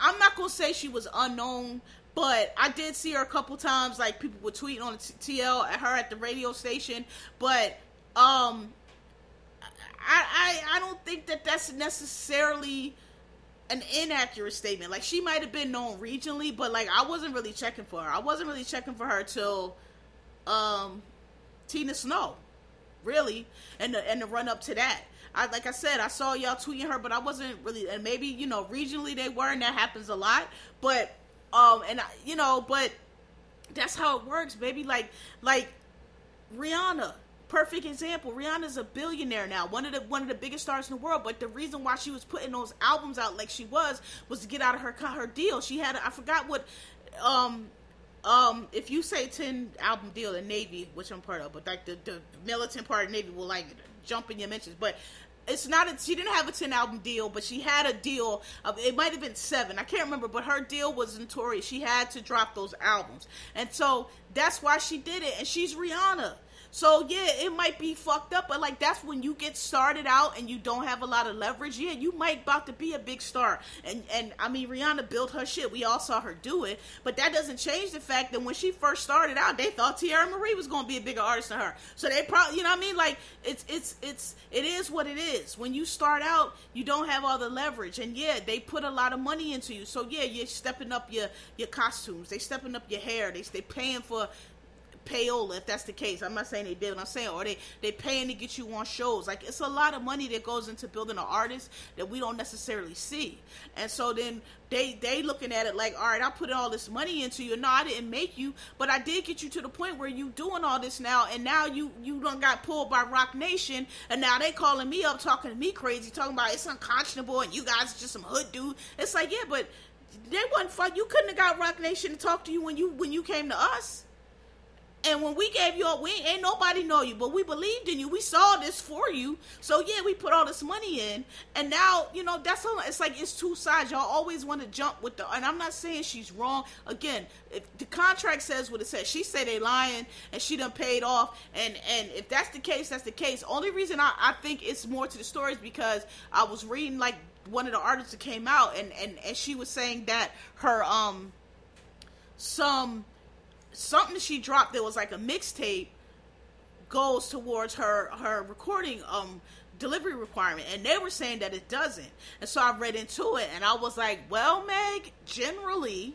I'm not gonna say she was unknown, but I did see her a couple times. Like people were tweeting on the TL at her at the radio station, but um, I I, I don't think that that's necessarily an inaccurate statement. Like she might have been known regionally, but like I wasn't really checking for her. I wasn't really checking for her till um Tina Snow, really, and the and the run up to that. I like I said, I saw y'all tweeting her, but I wasn't really. And maybe you know regionally they were, and that happens a lot. But um, and I, you know, but that's how it works, baby. Like like Rihanna perfect example. Rihanna's a billionaire now, one of the one of the biggest stars in the world. But the reason why she was putting those albums out like she was was to get out of her her deal. She had I forgot what um um if you say 10 album deal in navy which i'm part of but like the, the militant part of navy will like jump in your mentions but it's not a, she didn't have a 10 album deal but she had a deal of it might have been seven i can't remember but her deal was notorious she had to drop those albums and so that's why she did it and she's rihanna so yeah, it might be fucked up, but like that's when you get started out and you don't have a lot of leverage. Yeah, you might about to be a big star. And and I mean Rihanna built her shit. We all saw her do it, but that doesn't change the fact that when she first started out, they thought Teairra Mari was gonna be a bigger artist than her. So they probably, you know what I mean? Like it's it's it's it is what it is. When you start out, you don't have all the leverage, and yeah, they put a lot of money into you. So yeah, you're stepping up your your costumes. They stepping up your hair. They they paying for payola if that's the case. I'm not saying they did, I'm saying or they they paying to get you on shows. Like it's a lot of money that goes into building an artist that we don't necessarily see. And so then they they looking at it like, all right, I put all this money into you. No, I didn't make you, but I did get you to the point where you doing all this now, and now you you done got pulled by Roc Nation, and now they calling me up, talking to me crazy, talking about it's unconscionable, and you guys just some hood dude. It's like, yeah, but they wasn't fun. You couldn't have got Roc Nation to talk to you when you when you came to us. And when we gave you, we ain't nobody know you, but we believed in you. We saw this for you. So yeah, we put all this money in, and now you know that's all. It's like it's two sides. Y'all always want to jump with the. And I'm not saying she's wrong. Again, if the contract says what it says, she said they lying, and she done paid off. And and if that's the case, that's the case. Only reason I, I think it's more to the story is because I was reading like one of the artists that came out, and and and she was saying that her um some something she dropped that was like a mixtape goes towards her her recording um delivery requirement. And they were saying that it doesn't. And so i read into it and i was like well meg generally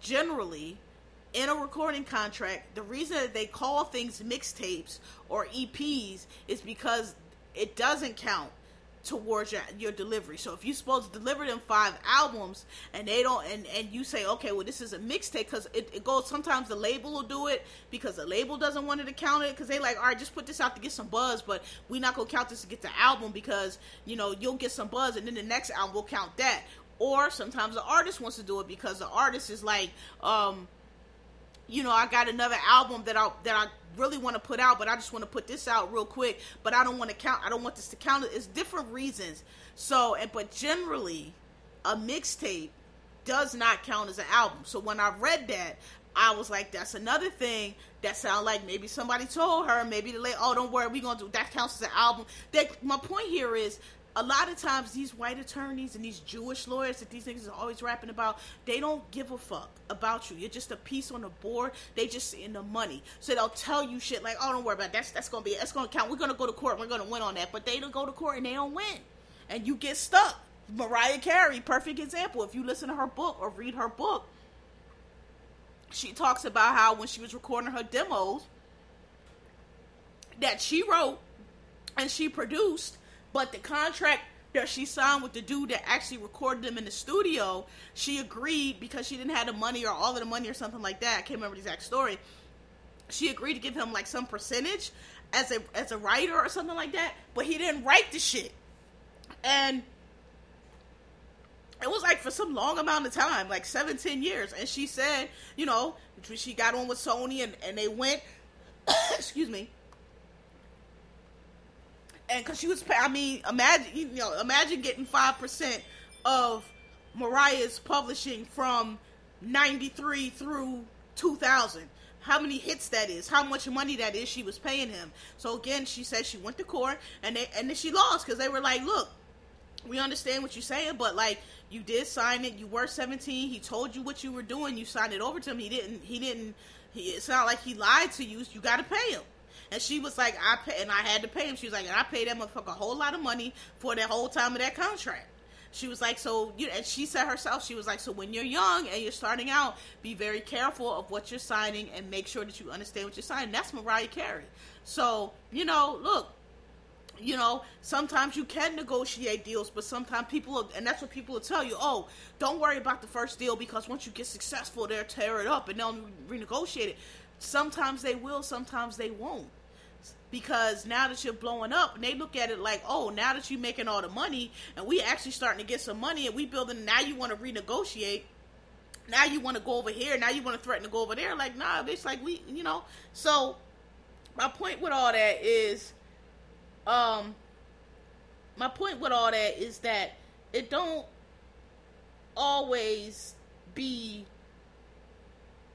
generally in a recording contract the reason that they call things mixtapes or eps is because it doesn't count towards your, your delivery. So if you're supposed to deliver them five albums and they don't, and, and you say, okay, well, this is a mixtape because it, it, goes, sometimes the label will do it because the label doesn't want it to count it because they like, all right, just put this out to get some buzz, but we're not going to count this to get the album because, you know, you'll get some buzz and then the next album will count that. Or sometimes the artist wants to do it because the artist is like, um, you know, I got another album that I that I really want to put out, but I just want to put this out real quick. But I don't want to count. I don't want this to count. It's different reasons. So, and but generally, a mixtape does not count as an album. So when I read that, I was like, that's another thing that sound like maybe somebody told her, maybe the late, oh, don't worry, we gonna do that counts as an album. That my point here is a lot of times these white attorneys and these Jewish lawyers that these niggas are always rapping about, they don't give a fuck about you. You're just a piece on the board. They just in the money. So they'll tell you shit like, oh, don't worry about that. That's that's gonna be that's gonna count. We're gonna go to court. We're gonna win on that. But they don't go to court and they don't win, and you get stuck. Mariah Carey, perfect example. If you listen to her book or read her book, she talks about how when she was recording her demos that she wrote and she produced but the contract that she signed with the dude that actually recorded them in the studio, she agreed because she didn't have the money or all of the money or something like that. I can't remember the exact story. She agreed to give him like some percentage as a as a writer or something like that, but he didn't write the shit. And it was like for some long amount of time, like seven, ten years. And she said, you know, she got on with Sony and, and they went, excuse me, and because she was, I mean, imagine you know, imagine getting five percent of Mariah's publishing from '93 through 2000. How many hits that is? How much money that is? She was paying him. So again, she said she went to court and they and then she lost because they were like, look, we understand what you're saying, but like you did sign it. You were 17. He told you what you were doing. You signed it over to him. He didn't. He didn't. He, it's not like he lied to you. You got to pay him. And she was like, I pay, and I had to pay him. She was like, and I paid that motherfucker a whole lot of money for the whole time of that contract. She was like, so you, and she said herself, she was like, so when you're young and you're starting out, be very careful of what you're signing and make sure that you understand what you're signing. That's Mariah Carey. So you know, look, you know, sometimes you can negotiate deals, but sometimes people, and that's what people will tell you. Oh, don't worry about the first deal because once you get successful, they'll tear it up and they'll renegotiate it. Sometimes they will, sometimes they won't. Because now that you're blowing up and they look at it like oh now that you're making all the money and we actually starting to get some money and we building now you want to renegotiate. Now you want to go over here. Now you want to threaten to go over there. Like nah bitch like we you know. So my point with all that is um my point with all that is that it don't always be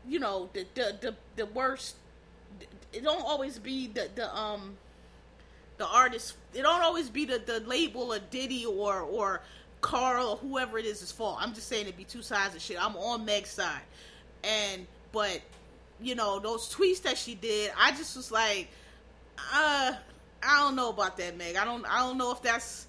you know the the the, the worst it don't always be the the um the artist it don't always be the the label or diddy or or carl or whoever it is is fault. I'm just saying it'd be two sides of shit. I'm on meg's side. And but you know those tweets that she did i just was like uh i don't know about that meg. I don't i don't know if that's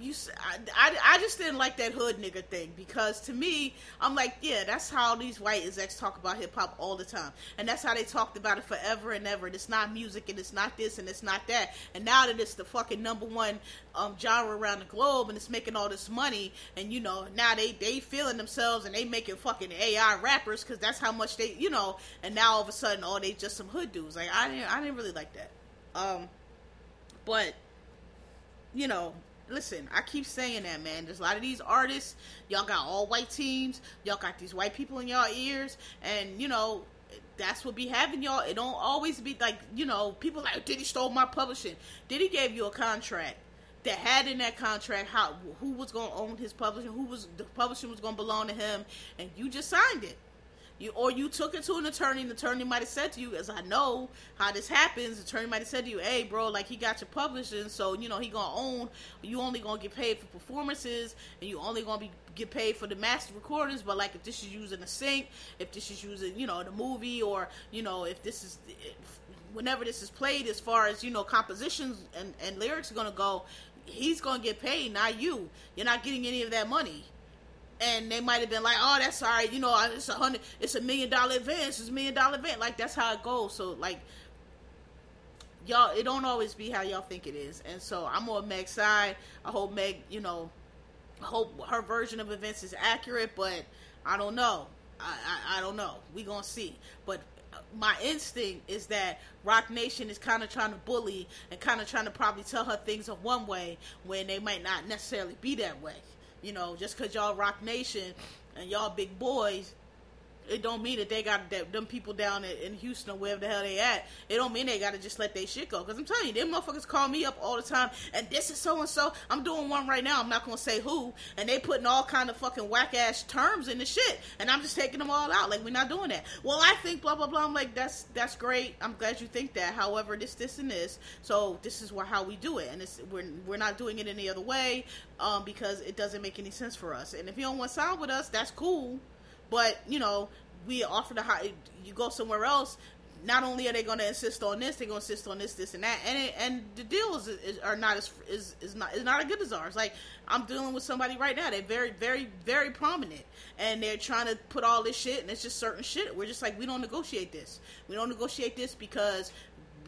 you I, I, I, just didn't like that hood nigga thing because to me i'm like yeah that's how these white execs talk about hip-hop all the time. And that's how they talked about it forever and ever. And it's not music and it's not this and it's not that. And now that it's the fucking number one um, genre around the globe and it's making all this money and you know now they they feeling themselves and they making fucking ai rappers because that's how much they you know and now all of a sudden oh they just some hood dudes. Like i didn't i didn't really like that. Um but you know listen, I keep saying that, man. There's a lot of these artists, y'all got all white teams, y'all got these white people in y'all ears, and you know, that's what be having y'all. It don't always be like, you know, people like Diddy stole my publishing. Diddy gave you a contract that had in that contract how who was gonna own his publishing, who was the publishing was gonna belong to him, and you just signed it. You or you took it to an attorney, and the attorney might have said to you, as I know how this happens, the attorney might have said to you, "Hey, bro, like he got your publishing, so you know he gonna own. You only gonna get paid for performances, and you only gonna be get paid for the master recordings. But like if this is using a sync, if this is using you know the movie, or you know if this is if, whenever this is played, as far as you know compositions and and lyrics are gonna go, he's gonna get paid, not you. You're not getting any of that money." And they might have been like, "Oh, that's all right," you know, it's a hundred, it's a million dollar event, it's a million dollar event, like that's how it goes. So like, y'all, it don't always be how y'all think it is, and so I'm on Meg's side. I hope Meg, you know, hope her version of events is accurate, but I don't know. I, I, I don't know. We gonna see, but uh, my instinct is that Roc Nation is kind of trying to bully and kind of trying to probably tell her things of one way when they might not necessarily be that way. You know, just because y'all Roc Nation and y'all big boys, it don't mean that they got that them people down in Houston or wherever the hell they at. It don't mean they got to just let their shit go. Cause I'm telling you, them motherfuckers call me up all the time, and this is so and so. I'm doing one right now. I'm not gonna say who, and they putting all kind of fucking whack ass terms in the shit, and I'm just taking them all out. Like we're not doing that. Well, I think blah blah blah. I'm like that's that's great. I'm glad you think that. However, this this and this. So this is how we do it, and it's we're we're not doing it any other way, um, because it doesn't make any sense for us. And if you don't want to sign with us, that's cool. But you know, we offer the high. You go somewhere else. Not only are they going to insist on this, they're going to insist on this, this, and that, and it, and the deals is, is, are not as is, is not is not as good as ours. Like I'm dealing with somebody right now. They're very, very, very prominent, and they're trying to put all this shit, and it's just certain shit. We're just like we don't negotiate this. We don't negotiate this because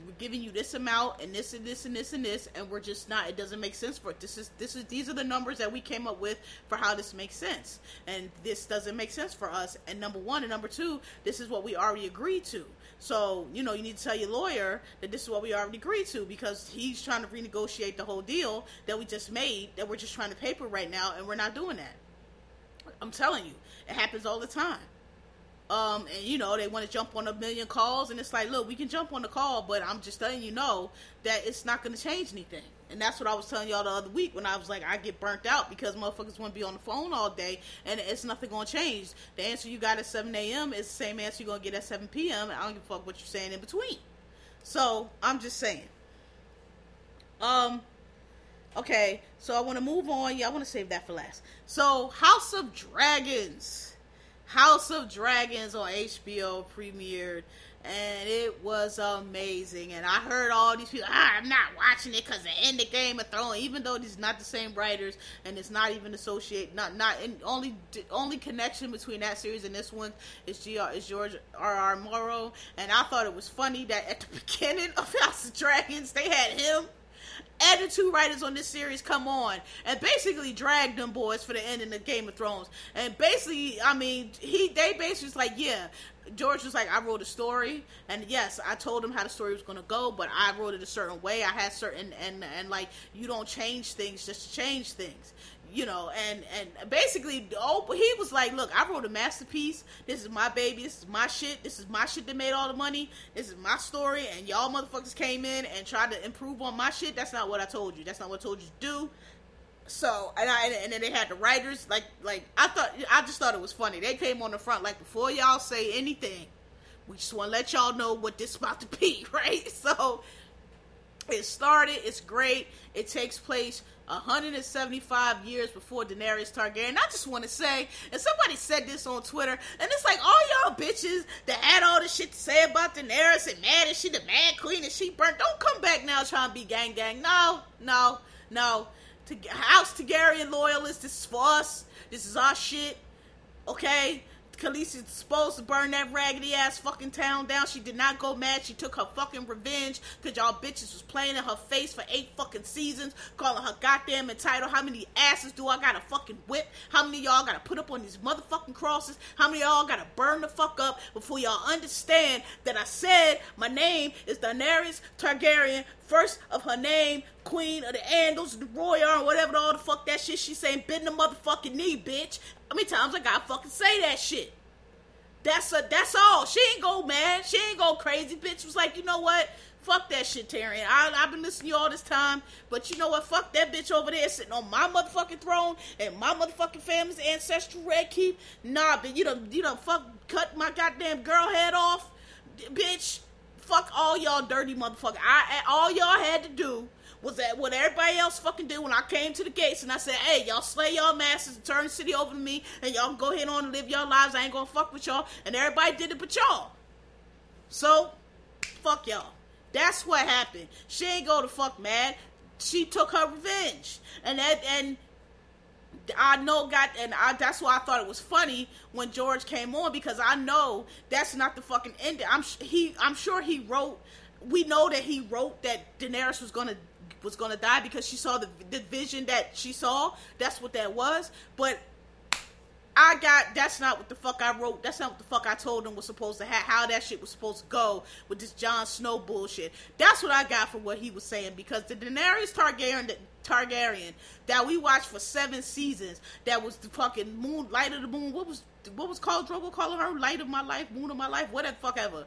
we're giving you this amount and this and this and this and this and we're just not it doesn't make sense for it this is this is these are the numbers that we came up with for how this makes sense. And this doesn't make sense for us. And number one and number two this is what we already agreed to. So you know you need to tell your lawyer that this is what we already agreed to because he's trying to renegotiate the whole deal that we just made that we're just trying to paper right now and we're not doing that. I'm telling you it happens all the time um, and you know they want to jump on a million calls, and it's like, look, we can jump on the call, but I'm just letting you know that it's not going to change anything. And that's what I was telling y'all the other week when I was like, I get burnt out because motherfuckers want to be on the phone all day, and it's nothing going to change. The answer you got at 7 a.m. is the same answer you're going to get at 7 p.m. I don't give a fuck what you're saying in between. So I'm just saying. Um. Okay, so I want to move on. Yeah, I want to save that for last. So House of Dragons House of Dragons on HBO premiered and it was amazing. And I heard all these people, ah, I'm not watching it because the end of Game of Thrones, even though these not the same writers and it's not even associated, not not in, only only connection between that series and this one is is George R R Morrow. And I thought it was funny that at the beginning of House of Dragons they had him and the two writers on this series come on and basically drag them boys for the ending of Game of Thrones. And basically, I mean, he they basically was like, yeah. George was like, I wrote a story, and yes, I told him how the story was gonna go, but I wrote it a certain way. I had certain and and like you don't change things just to change things. You know, and and basically, oh, he was like, "Look, I wrote a masterpiece. This is my baby. This is my shit. This is my shit that made all the money. This is my story." And y'all motherfuckers came in and tried to improve on my shit. That's not what I told you. That's not what I told you to do. So and I and then they had the writers like like I thought I just thought it was funny. They came on the front like before y'all say anything, we just want to let y'all know what this about to be, right? So it started. It's great. It takes place 175 years before Daenerys Targaryen. I just want to say, and somebody said this on Twitter, and it's like all y'all bitches that had all this shit to say about Daenerys and mad and she the mad queen and she burnt. Don't come back now trying to be gang gang. No, no, no. House Targaryen loyalists, this is for us. This is our shit. Okay? Khaleesi's supposed to burn that raggedy ass fucking town down. She did not go mad. She took her fucking revenge because y'all bitches was playing in her face for eight fucking seasons, calling her goddamn entitled. How many asses do I gotta fucking whip? How many y'all gotta put up on these motherfucking crosses? How many y'all gotta burn the fuck up before y'all understand that I said my name is Daenerys Targaryen, first of her name, Queen of the Andals, the Royal, whatever all the fuck that shit she's saying, bend the motherfucking knee, bitch. How many times I gotta fucking say that shit? That's a that's all. She ain't go mad. She ain't go crazy. Bitch was like, you know what? Fuck that shit, Tyrion. I, I've been listening to you all this time, but you know what? Fuck that bitch over there sitting on my motherfucking throne and my motherfucking family's ancestral red keep. Nah, but you don't you don't fuck cut my goddamn girl head off, bitch. Fuck all y'all dirty motherfucker. I all y'all had to do was that what everybody else fucking did when I came to the gates and I said, hey, y'all slay y'all masters and turn the city over to me and y'all go ahead on and live your lives. I ain't gonna fuck with y'all. And everybody did it but y'all. So, fuck y'all. That's what happened. She ain't go to fuck mad. She took her revenge. And that and I know got and I, that's why I thought it was funny when George came on because I know that's not the fucking ending. I'm he I'm sure he wrote we know that he wrote that Daenerys was going to was going to die because she saw the, the vision that she saw. That's what that was. But I got that's not what the fuck I wrote. That's not what the fuck I told them was supposed to have. How that shit was supposed to go with this Jon Snow bullshit. That's what I got from what he was saying because the Daenerys Targaryen, the Targaryen that we watched for seven seasons, that was the fucking moon, light of the moon. What was what was called Drogo calling her? Light of my life, moon of my life, whatever fuck ever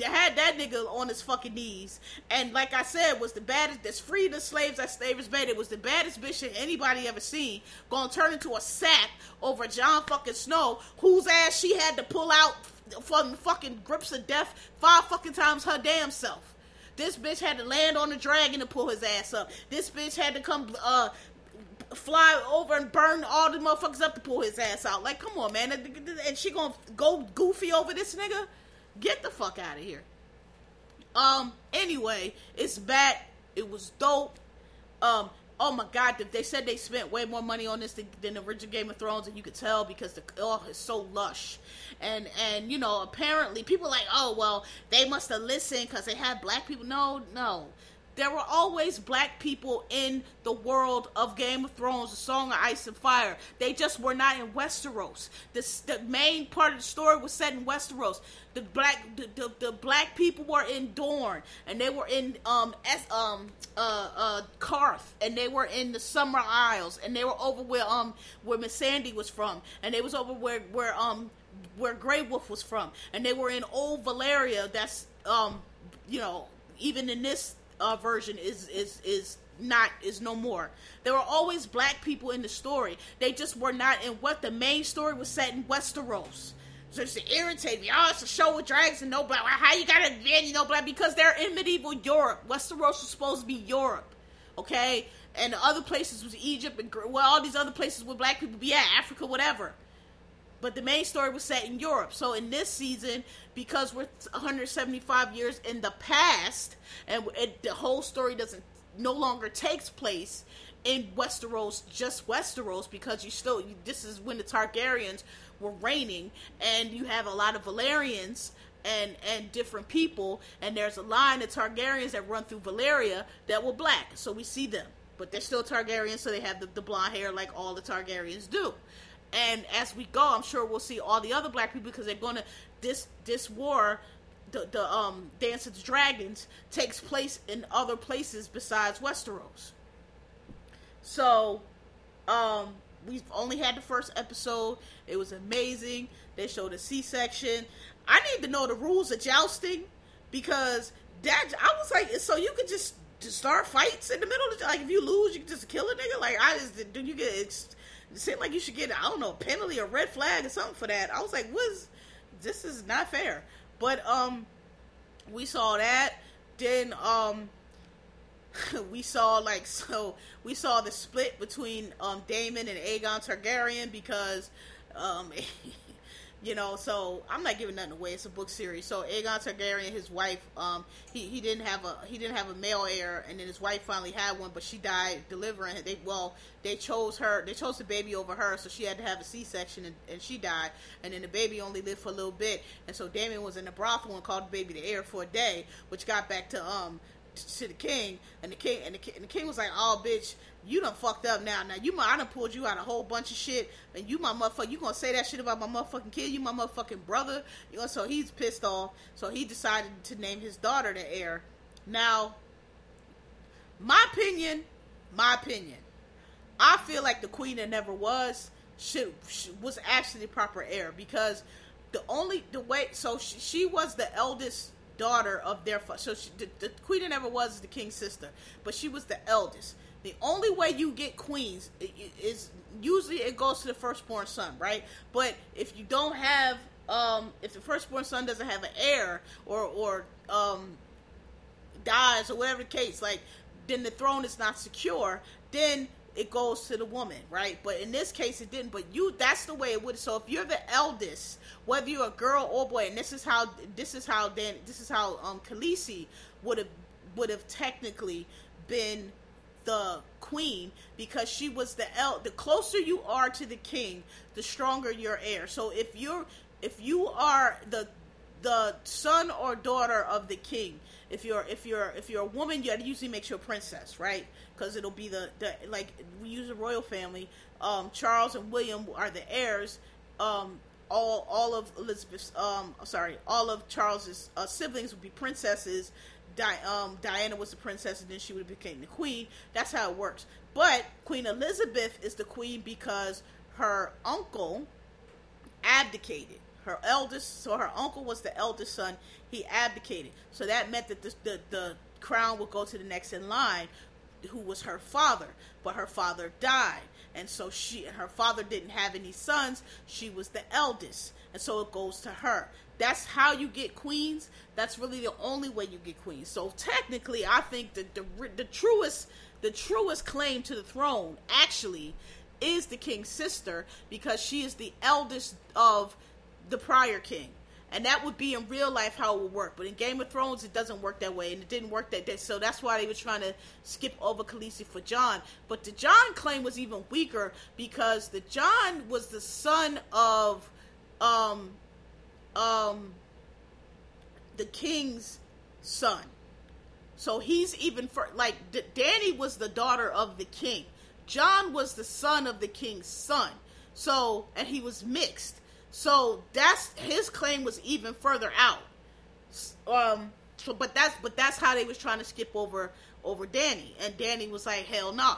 had that nigga on his fucking knees. And like I said, was the baddest that's freed the slaves that slavers made. It was the baddest bitch that anybody ever seen. Gonna turn into a sack over John fucking Snow, whose ass she had to pull out from fucking grips of death five fucking times her damn self. This bitch had to land on the dragon to pull his ass up. This bitch had to come uh fly over and burn all the motherfuckers up to pull his ass out. Like, come on, man. And she gonna go goofy over this nigga? Get the fuck out of here. Um, anyway, it's bad. It was dope. Um, oh my god, they said they spent way more money on this than, than the original Game of Thrones, and you could tell because the oh, it's so lush. And and you know, apparently people like, oh well, they must have listened because they had black people. No, no, there were always black people in the world of Game of Thrones, The Song of Ice and Fire. They just were not in Westeros. The, the main part of the story was set in Westeros. The black the, the, the black people were in Dorne, and they were in um S, um uh uh Qarth, and they were in the Summer Isles, and they were over where um where Missandei was from, and they was over where where um where Grey Wolf was from, and they were in Old Valyria. That's um you know even in this uh, version is is is not is no more. There were always black people in the story. They just were not in what the main story was set in Westeros. So it's to irritate me. Oh, it's a show with dragons and no black. How you gotta you know black? Because they're in medieval Europe. Westeros was supposed to be Europe, okay? And the other places was Egypt and well, all these other places where black people be at, Africa, whatever but the main story was set in Europe. So in this season, because we're 175 years in the past, and it, the whole story doesn't no longer takes place in Westeros, just Westeros, because you still you, this is when the Targaryens were reigning, and you have a lot of Valyrians and and different people, and there's a line of Targaryens that run through Valyria that were black, so we see them, but they're still Targaryens, so they have the, the blonde hair like all the Targaryens do. And as we go, I'm sure we'll see all the other black people because they're gonna this this war, the the um Dance of the Dragons takes place in other places besides Westeros. So Um, we've only had the first episode. It was amazing. They showed a C-section. I need to know the rules of jousting because that I was like, so you could just, just start fights in the middle of like if you lose, you can just kill a nigga. Like I just do you get it seemed like you should get I don't know a penalty or red flag or something for that. I was like, what's this is not fair. But um, we saw that. Then um, we saw like so we saw the split between um Daemon and Aegon Targaryen because um you know so I'm not giving nothing away. It's a book series. So Aegon Targaryen his wife um he, he didn't have a he didn't have a male heir and then his wife finally had one but she died delivering they well they chose her they chose the baby over her so she had to have a c-section and, and she died. And then the baby only lived for a little bit and so Daemon was in the brothel and called the baby the heir for a day which got back to um to the king, and the king and the, king, and the king was like, "Oh, bitch, you done fucked up now. Now you, I done pulled you out a whole bunch of shit, and you my motherfucker. You gonna say that shit about my motherfucking kid? You my motherfucking brother? You know?" So he's pissed off. So he decided to name his daughter the heir. Now, my opinion, my opinion, I feel like the queen that never was should, was actually the proper heir because the only the way so she, she was the eldest daughter of their so she, the, the queen that never was the king's sister, but she was the eldest. The only way you get queens is usually it goes to the firstborn son, right? But if you don't have, um, if the firstborn son doesn't have an heir or or um, dies or whatever the case, like then the throne is not secure. Then it goes to the woman, right? But in this case, it didn't. But you, that's the way it would. So if you're the eldest, whether you're a girl or boy, and this is how this is how Dan, this is how um Khaleesi would have would have technically been the queen because she was the el. The closer you are to the king, the stronger your heir. So if you're if you are the the son or daughter of the king, if you're if you're if you're a woman, you usually makes you a princess, right? Because it'll be the, the like we use the royal family. Um, Charles and William are the heirs. Um, all all of Elizabeth's um sorry all of Charles's uh, siblings would be princesses. Di- um, Diana was the princess, and then she would have became the queen. That's how it works. But Queen Elizabeth is the queen because her uncle abdicated her eldest, so her uncle was the eldest son. He abdicated, so that meant that the, the, the crown would go to the next in line, who was her father. But her father died, and so she and her father didn't have any sons. She was the eldest, and so it goes to her. That's how you get queens. That's really the only way you get queens. So technically, I think that the the truest the truest claim to the throne actually is the king's sister because she is the eldest of the prior king. And that would be in real life how it would work. But in Game of Thrones, it doesn't work that way. And it didn't work that day. So that's why they were trying to skip over Khaleesi for Jon. But the Jon claim was even weaker because the Jon was the son of um um the king's son. So he's even for like D- Dany was the daughter of the king. Jon was the son of the king's son. So and he was mixed. So that's his claim was even further out. Um, so but that's but that's how they was trying to skip over over Dany and Dany was like, hell no, nah,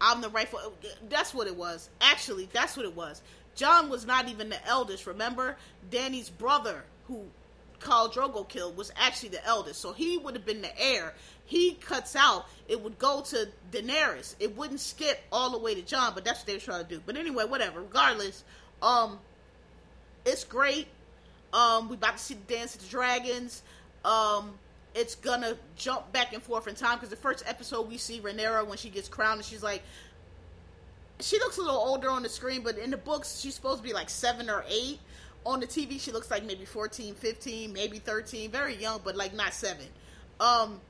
I'm the rightful. That's what it was. Actually, that's what it was. Jon was not even the eldest. Remember, Dany's brother, who Khal Drogo killed, was actually the eldest. So he would have been the heir. He cuts out. It would go to Daenerys. It wouldn't skip all the way to Jon, But that's what they were trying to do. But anyway, whatever. Regardless, um, it's great. Um, we about to see the Dance of the Dragons. Um, it's gonna jump back and forth in time because the first episode we see Rhaenyra when she gets crowned and she's like, she looks a little older on the screen, but in the books she's supposed to be like seven or eight. On the TV she looks like maybe 14, 15, maybe 13, very young, but like not seven. Um,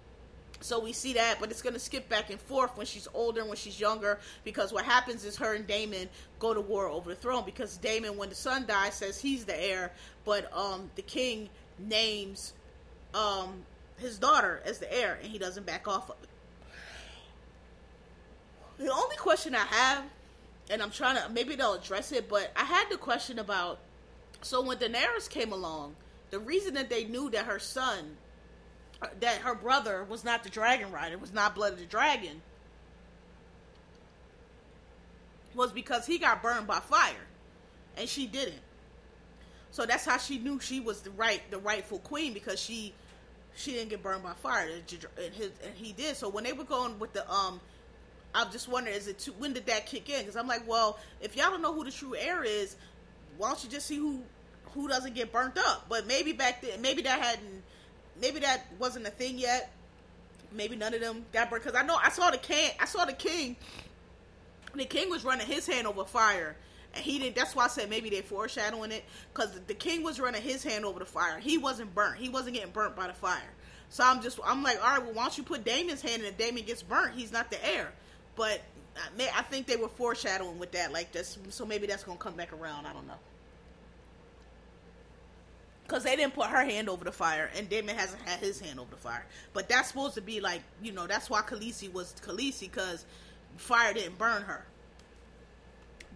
so we see that, but it's going to skip back and forth when she's older and when she's younger because what happens is her and Daemon go to war over the throne because Daemon, when the son dies, says he's the heir, but um, the king names um, his daughter as the heir and he doesn't back off of it. The only question I have, and I'm trying to, maybe they'll address it, but I had the question about so when Daenerys came along, the reason that they knew that her son that her brother was not the dragon rider, was not Blood of the Dragon, was because he got burned by fire, and she didn't. So that's how she knew she was the right, the rightful queen because she, she didn't get burned by fire, and, his, and he did. So when they were going with the um, I'm just wondering, is it too, when did that kick in? Because I'm like, well, if y'all don't know who the true heir is, why don't you just see who who doesn't get burnt up? But maybe back then, maybe that hadn't, maybe that wasn't a thing yet. Maybe none of them got burnt. Because I know I saw the king. I saw the king. The king was running his hand over fire, and he didn't. That's why I said maybe they're foreshadowing it. Because the king was running his hand over the fire. He wasn't burnt. He wasn't getting burnt by the fire. So I'm just, I'm like, all right, well, why don't you put Damien's hand, and if Damien gets burnt, he's not the heir. But I think they were foreshadowing with that, like this. So maybe that's gonna come back around. I don't know. Because they didn't put her hand over the fire, and Daemon hasn't had his hand over the fire. But that's supposed to be like, you know, that's why Khaleesi was Khaleesi, because fire didn't burn her.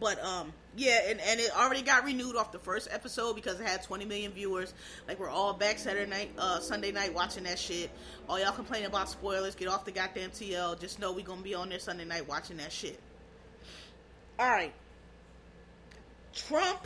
But um, yeah, and, and it already got renewed off the first episode because it had 20 million viewers. Like we're all back Saturday night, uh, Sunday night watching that shit. All y'all complaining about spoilers, get off the goddamn TL. Just know we gonna be on there Sunday night watching that shit. All right, Trump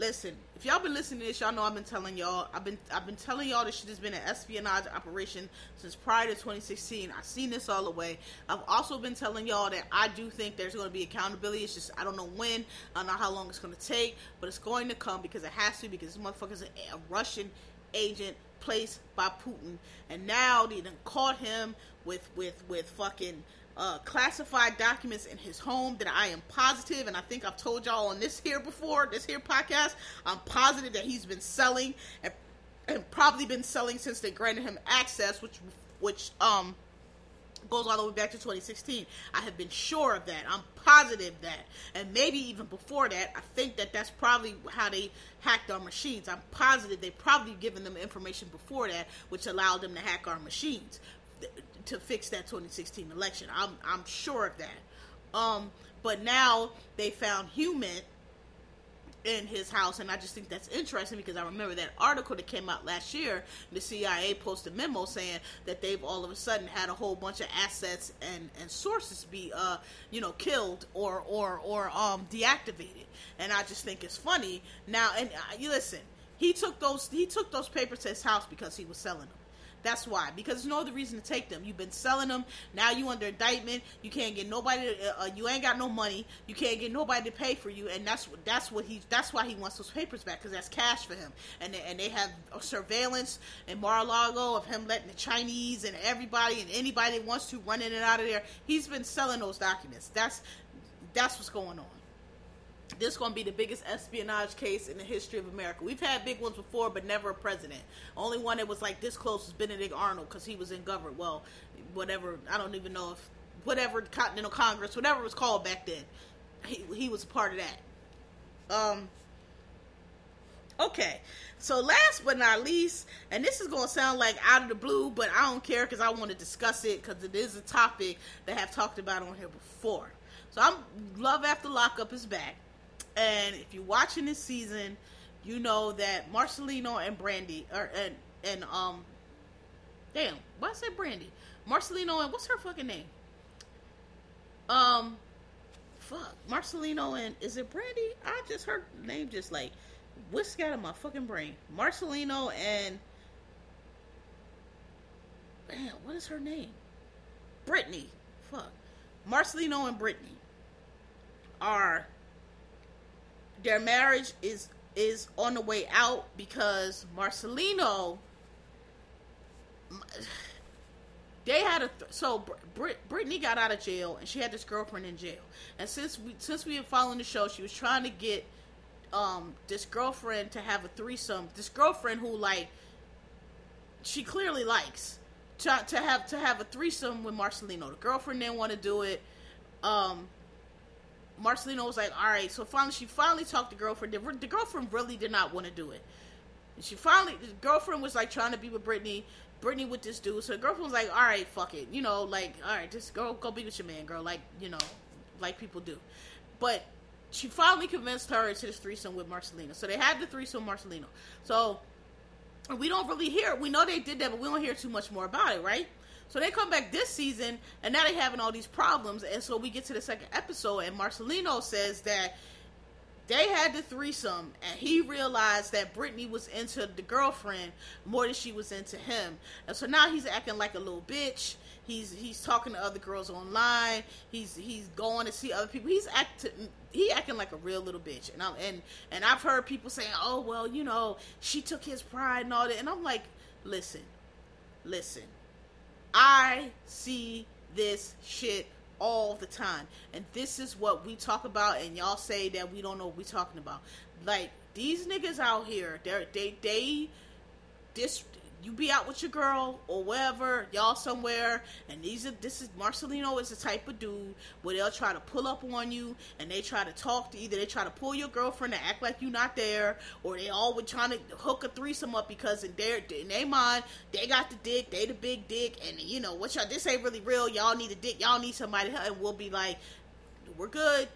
listen, if y'all been listening to this, y'all know I've been telling y'all. I've been I've been telling y'all this shit has been an espionage operation since prior to 2016. I've seen this all the way. I've also been telling y'all that I do think there's going to be accountability. It's just I don't know when, I don't know how long it's going to take, but it's going to come because it has to because this motherfucker's a, a Russian agent placed by Putin, and now they done caught him with with with fucking uh, classified documents in his home that I am positive, and I think I've told y'all on this here before, this here podcast, I'm positive that he's been selling and, and probably been selling since they granted him access, which which um goes all the way back to 2016. I have been sure of that. I'm positive that, and maybe even before that, I think that that's probably how they hacked our machines. I'm positive they probably given them information before that, which allowed them to hack our machines to fix that 2016 election. I'm I'm sure of that. Um, but now they found human in his house, and I just think that's interesting because I remember that article that came out last year. The CIA posted a memo saying that they've all of a sudden had a whole bunch of assets and, and sources be uh you know killed or or or um deactivated, and I just think it's funny now. And uh, you listen, he took those he took those papers to his house because he was selling them. That's why. Because there's no other reason to take them. You've been selling them. Now you under indictment. You can't get nobody. To, uh, you ain't got no money. You can't get nobody to pay for you. And that's that's what he. That's why he wants those papers back because that's cash for him. And they, and they have surveillance in Mar-a-Lago of him letting the Chinese and everybody and anybody that wants to run in and out of there. He's been selling those documents. That's that's what's going on this is going to be the biggest espionage case in the history of America. We've had big ones before, but never a president. Only one that was like this close was Benedict Arnold because he was in government. Well, whatever. I don't even know if whatever Continental Congress, whatever it was called back then, he he was a part of that. Um. Okay, so last but not least, and this is to sound like out of the blue, but I don't care because I want to discuss it because it is a topic that I have talked about on here before. So I'm Love After Lockup is back. And if you're watching this season, you know that Marcelino and Brandy or and and um damn, why said Brandy? Marcelino and what's her fucking name? Um fuck. Marcelino and is it Brandy? I just heard name just like whisked out of my fucking brain. Marcelino and Damn, what is her name? Brittany. Fuck. Marcelino and Brittany are their marriage is is on the way out because Marcelino they had a so Brit, Brittany got out of jail and she had this girlfriend in jail. And since we since we had following the show she was trying to get um this girlfriend to have a threesome. This girlfriend who like she clearly likes to, to have to have a threesome with Marcelino. The girlfriend didn't want to do it. Um Marcelino was like, all right. So finally, she finally talked to girlfriend. The, the girlfriend really did not want to do it. And she finally, the girlfriend was like trying to be with Brittany. Brittany with this dude. So the girlfriend was like, all right, fuck it. You know, like, all right, just go, go be with your man, girl. Like, you know, like people do. But she finally convinced her into this threesome with Marcelino. So they had the threesome Marcelino. So we don't really hear. We know they did that, but we don't hear too much more about it, right? So they come back this season, and now they're having all these problems. And so we get to the second episode, and Marcelino says that they had the threesome, and he realized that Brittany was into the girlfriend more than she was into him. And so now he's acting like a little bitch. He's he's talking to other girls online. He's he's going to see other people. He's acting he acting like a real little bitch. And I'm and and I've heard people saying, "Oh well, you know, she took his pride and all that." And I'm like, listen, listen. I see this shit all the time. And this is what we talk about and y'all say that we don't know what we're talking about. Like these niggas out here, they're they they this you be out with your girl or whatever, y'all somewhere, and these are this is Marcelino is the type of dude where they'll try to pull up on you and they try to talk to either they try to pull your girlfriend to act like you not there, or they all were trying to hook a threesome up because in their in their mind they got the dick, they the big dick, and you know what y'all this ain't really real. Y'all need a dick, y'all need somebody, and we'll be like, we're good.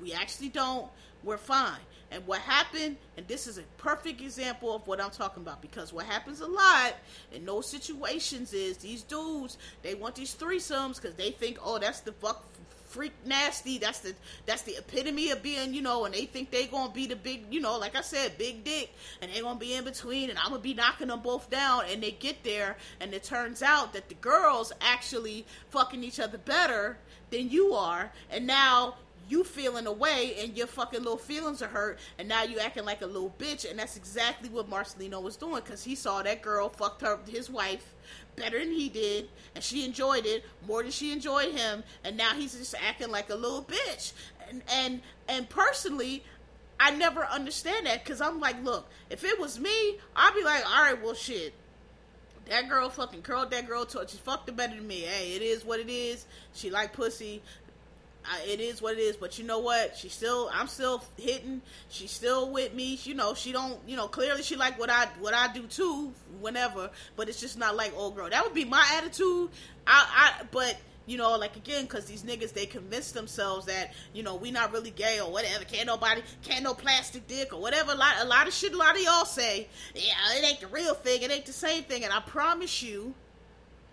We actually don't. We're fine. And what happened, and this is a perfect example of what I'm talking about, because what happens a lot in those situations is these dudes they want these threesomes because they think, oh, that's the fuck freak nasty. That's the that's the epitome of being, you know, and they think they gonna be the big, you know, like I said, big dick, and they gonna be in between, and I'm gonna be knocking them both down, and they get there, and it turns out that the girls actually fucking each other better than you are, and now you feeling away and your fucking little feelings are hurt and now you acting like a little bitch and that's exactly what Marcelino was doing because he saw that girl fucked her his wife better than he did and she enjoyed it more than she enjoyed him and now he's just acting like a little bitch and and and personally I never understand that because I'm like look if it was me I'd be like all right well shit that girl fucking curled that girl to she fucked her better than me. Hey, it is what it is. She like pussy. I, it is what it is. But you know what? She still, I'm still hitting. She's still with me. You know, she don't, you know, clearly she like what I what I do too. Whenever, but it's just not like old girl. That would be my attitude. I, I, but you know, like again, because these niggas they convince themselves that you know we not really gay or whatever. Can't nobody, can't no plastic dick or whatever. A lot, a lot of shit. A lot of y'all say, yeah, it ain't the real thing. It ain't the same thing. And I promise you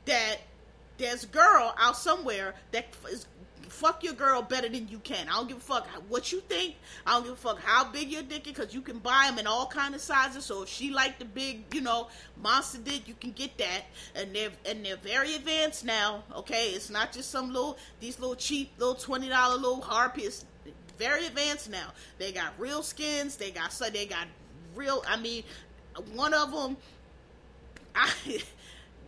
that there's a girl out somewhere that is fuck your girl better than you can. I don't give a fuck what you think. I don't give a fuck how big your dick is because you can buy them in all kind of sizes. So if she like the big, you know, monster dick, you can get that. And they're and they're very advanced now. Okay, it's not just some little these little cheap little twenty dollar little harpies. Very advanced now. They got real skins. They got so they got real. I mean, one of them. I.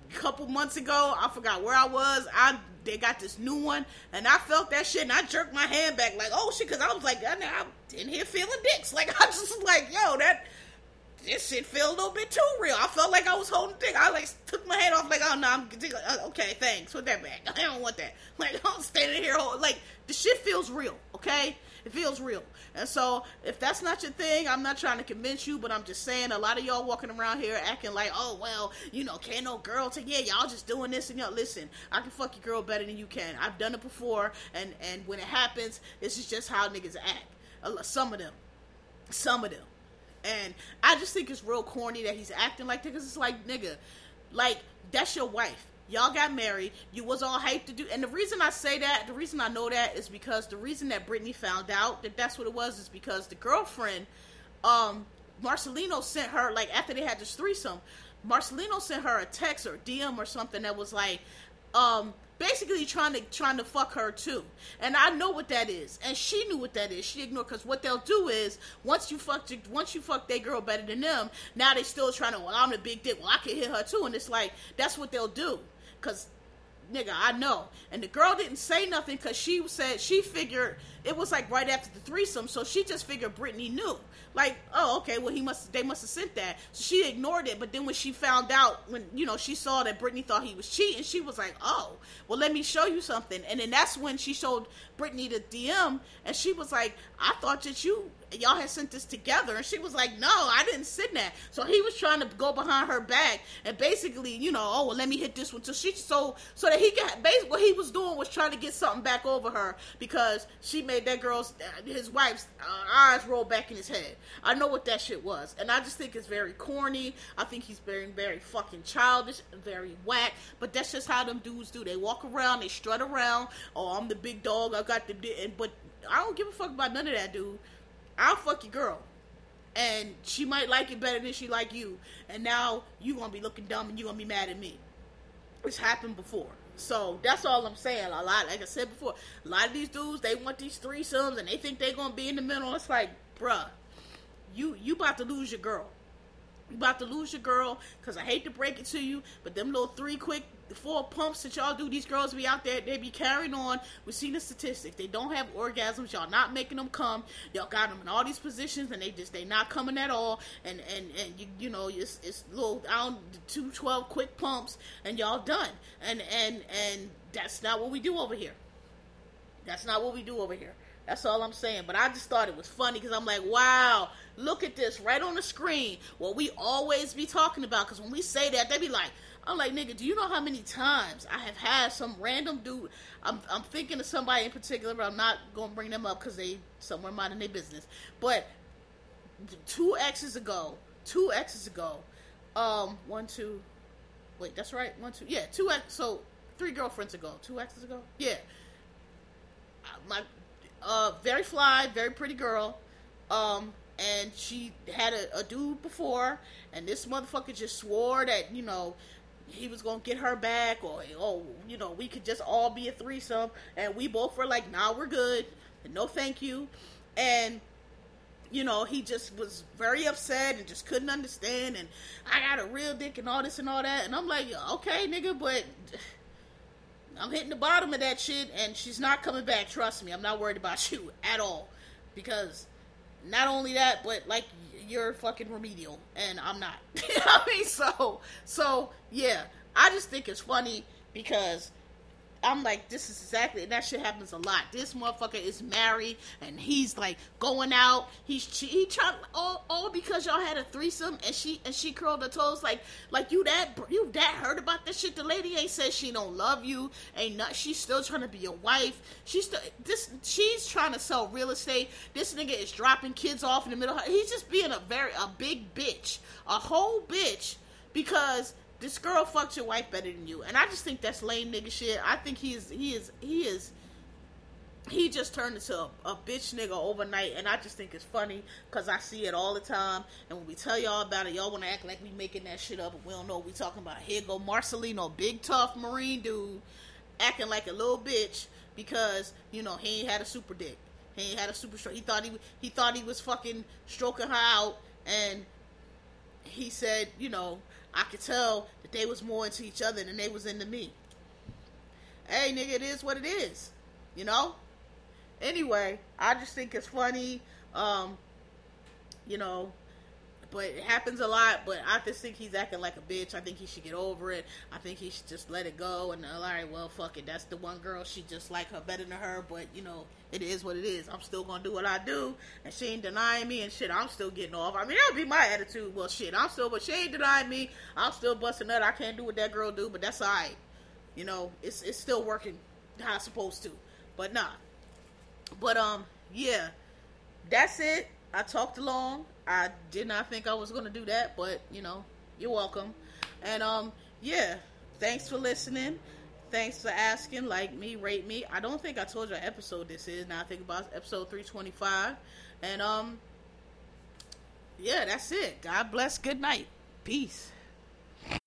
a couple months ago, I forgot where I was. I they got this new one, and I felt that shit, and I jerked my hand back like, oh shit, because I was like, I'm in here feeling dicks. Like I just like, yo, that this shit felt a little bit too real. I felt like I was holding dick. I like took my hand off, like, oh no, I'm uh, okay, thanks. Put that back. I don't want that. Like I'm standing here, like the shit feels real. Okay, it feels real. And so, if that's not your thing, I'm not trying to convince you, but I'm just saying a lot of y'all walking around here acting like, oh, well, you know, can't no girl take, yeah, y'all just doing this and y'all, listen, I can fuck your girl better than you can. I've done it before, and, and when it happens, this is just how niggas act. Some of them. Some of them. And I just think it's real corny that he's acting like that because it's like, nigga, like, that's your wife y'all got married. You was all hyped to do and the reason i say that the reason i know that is because the reason that brittany found out that that's what it was is because the girlfriend um marcelino sent her like after they had this threesome marcelino sent her a text or dm or something that was like um basically trying to trying to fuck her too. And i know what that is. And she knew what that is. She ignored because what they'll do is once you fuck once you fuck that girl better than them now they still trying to well i'm the big dick. Well i can hit her too. And it's like that's what they'll do Cause nigga, I know. And the girl didn't say nothing because she said she figured it was like right after the threesome, so she just figured Brittany knew. Like, oh, okay, well he must they must have sent that. So she ignored it. But then when she found out, when you know she saw that Brittany thought he was cheating, she was like, oh, well let me show you something. And then that's when she showed Brittany the DM, and she was like, I thought that you y'all had sent this together. And she was like no i didn't send that. So he was trying to go behind her back and basically you know oh well let me hit this one. So she so so that he got basically what he was doing was trying to get something back over her because she made that girl's his wife's uh, eyes roll back in his head. I know what that shit was. And i just think it's very corny. I think he's very very fucking childish very whack. But that's just how them dudes do. They walk around they strut around. Oh i'm the big dog. I got the but I don't give a fuck about none of that, dude. I'll fuck your girl. And she might like it better than she like you. And now you gonna be looking dumb and you gonna be mad at me. It's happened before. So that's all I'm saying. A lot, like I said before, a lot of these dudes they want these threesomes and they think they gonna be in the middle. It's like, bruh, you you about to lose your girl. You about to lose your girl because I hate to break it to you, but them little three quick four pumps that y'all do, these girls be out there, they be carrying on. We see the statistics. They don't have orgasms. Y'all not making them come. Y'all got them in all these positions, and they just they not coming at all. And and and you you know it's it's little down two twelve quick pumps, and y'all done. And and and that's not what we do over here. That's not what we do over here. That's all I'm saying. But I just thought it was funny because I'm like, wow, look at this right on the screen. What we always be talking about. Because when we say that, they be like, I'm like, nigga, do you know how many times I have had some random dude? I'm, I'm thinking of somebody in particular, but I'm not gonna bring them up because they somewhere minding their business. But two exes ago, two exes ago, um, one, two, wait, that's right, one, two, yeah, two ex, so three girlfriends ago, two exes ago, yeah. My, uh, very fly, very pretty girl, um, and she had a, a dude before, and this motherfucker just swore that you know he was gonna get her back, or oh, you know, we could just all be a threesome, and we both were like, "Nah, we're good, no, thank you," and you know, he just was very upset and just couldn't understand, and I got a real dick and all this and all that, and I'm like, okay, nigga, but I'm hitting the bottom of that shit, and she's not coming back. Trust me, I'm not worried about you at all, because not only that, but like you're fucking remedial and I'm not. I mean? So so yeah, I just think it's funny because I'm like, this is exactly, and that shit happens a lot. This motherfucker is married, and he's like going out. He's he trying all, all because y'all had a threesome, and she and she curled her toes like like you that you that heard about this shit. The lady ain't said she don't love you, ain't not. She's still trying to be your wife. She's still this. She's trying to sell real estate. This nigga is dropping kids off in the middle. He's just being a very a big bitch, a whole bitch because this girl fucked your wife better than you, and I just think that's lame nigga shit. I think he is he is he is he just turned into a, a bitch nigga overnight, and I just think it's funny because I see it all the time. And when we tell y'all about it, y'all want to act like we making that shit up, but we don't know what we talking about. Here go Marcelino, big tough Marine dude, acting like a little bitch because you know he ain't had a super dick. He ain't had a super stroke. He thought he he thought he was fucking stroking her out, and he said, you know, I could tell that they was more into each other than they was into me. Hey, nigga, it is what it is. You know? Anyway, I just think it's funny. Um, you know, but it happens a lot. But I just think he's acting like a bitch. I think he should get over it. I think he should just let it go. And all right, well, fuck it. That's the one girl. She just like her better than her. But you know, it is what it is. I'm still gonna do what I do, and she ain't denying me and shit. I'm still getting off. I mean, that would be my attitude. Well, shit, I'm still, but she ain't denying me. I'm still busting nut. I can't do what that girl do, but that's alright. You know, it's it's still working how it's supposed to. But nah. But um, yeah, that's it. I talked along. I did not think I was gonna do that, but you know, you're welcome. And um, yeah, thanks for listening. Thanks for asking. Like me, rate me. I don't think I told you what episode this is. Now I think about episode 325. And um, yeah, that's it. God bless. Good night. Peace.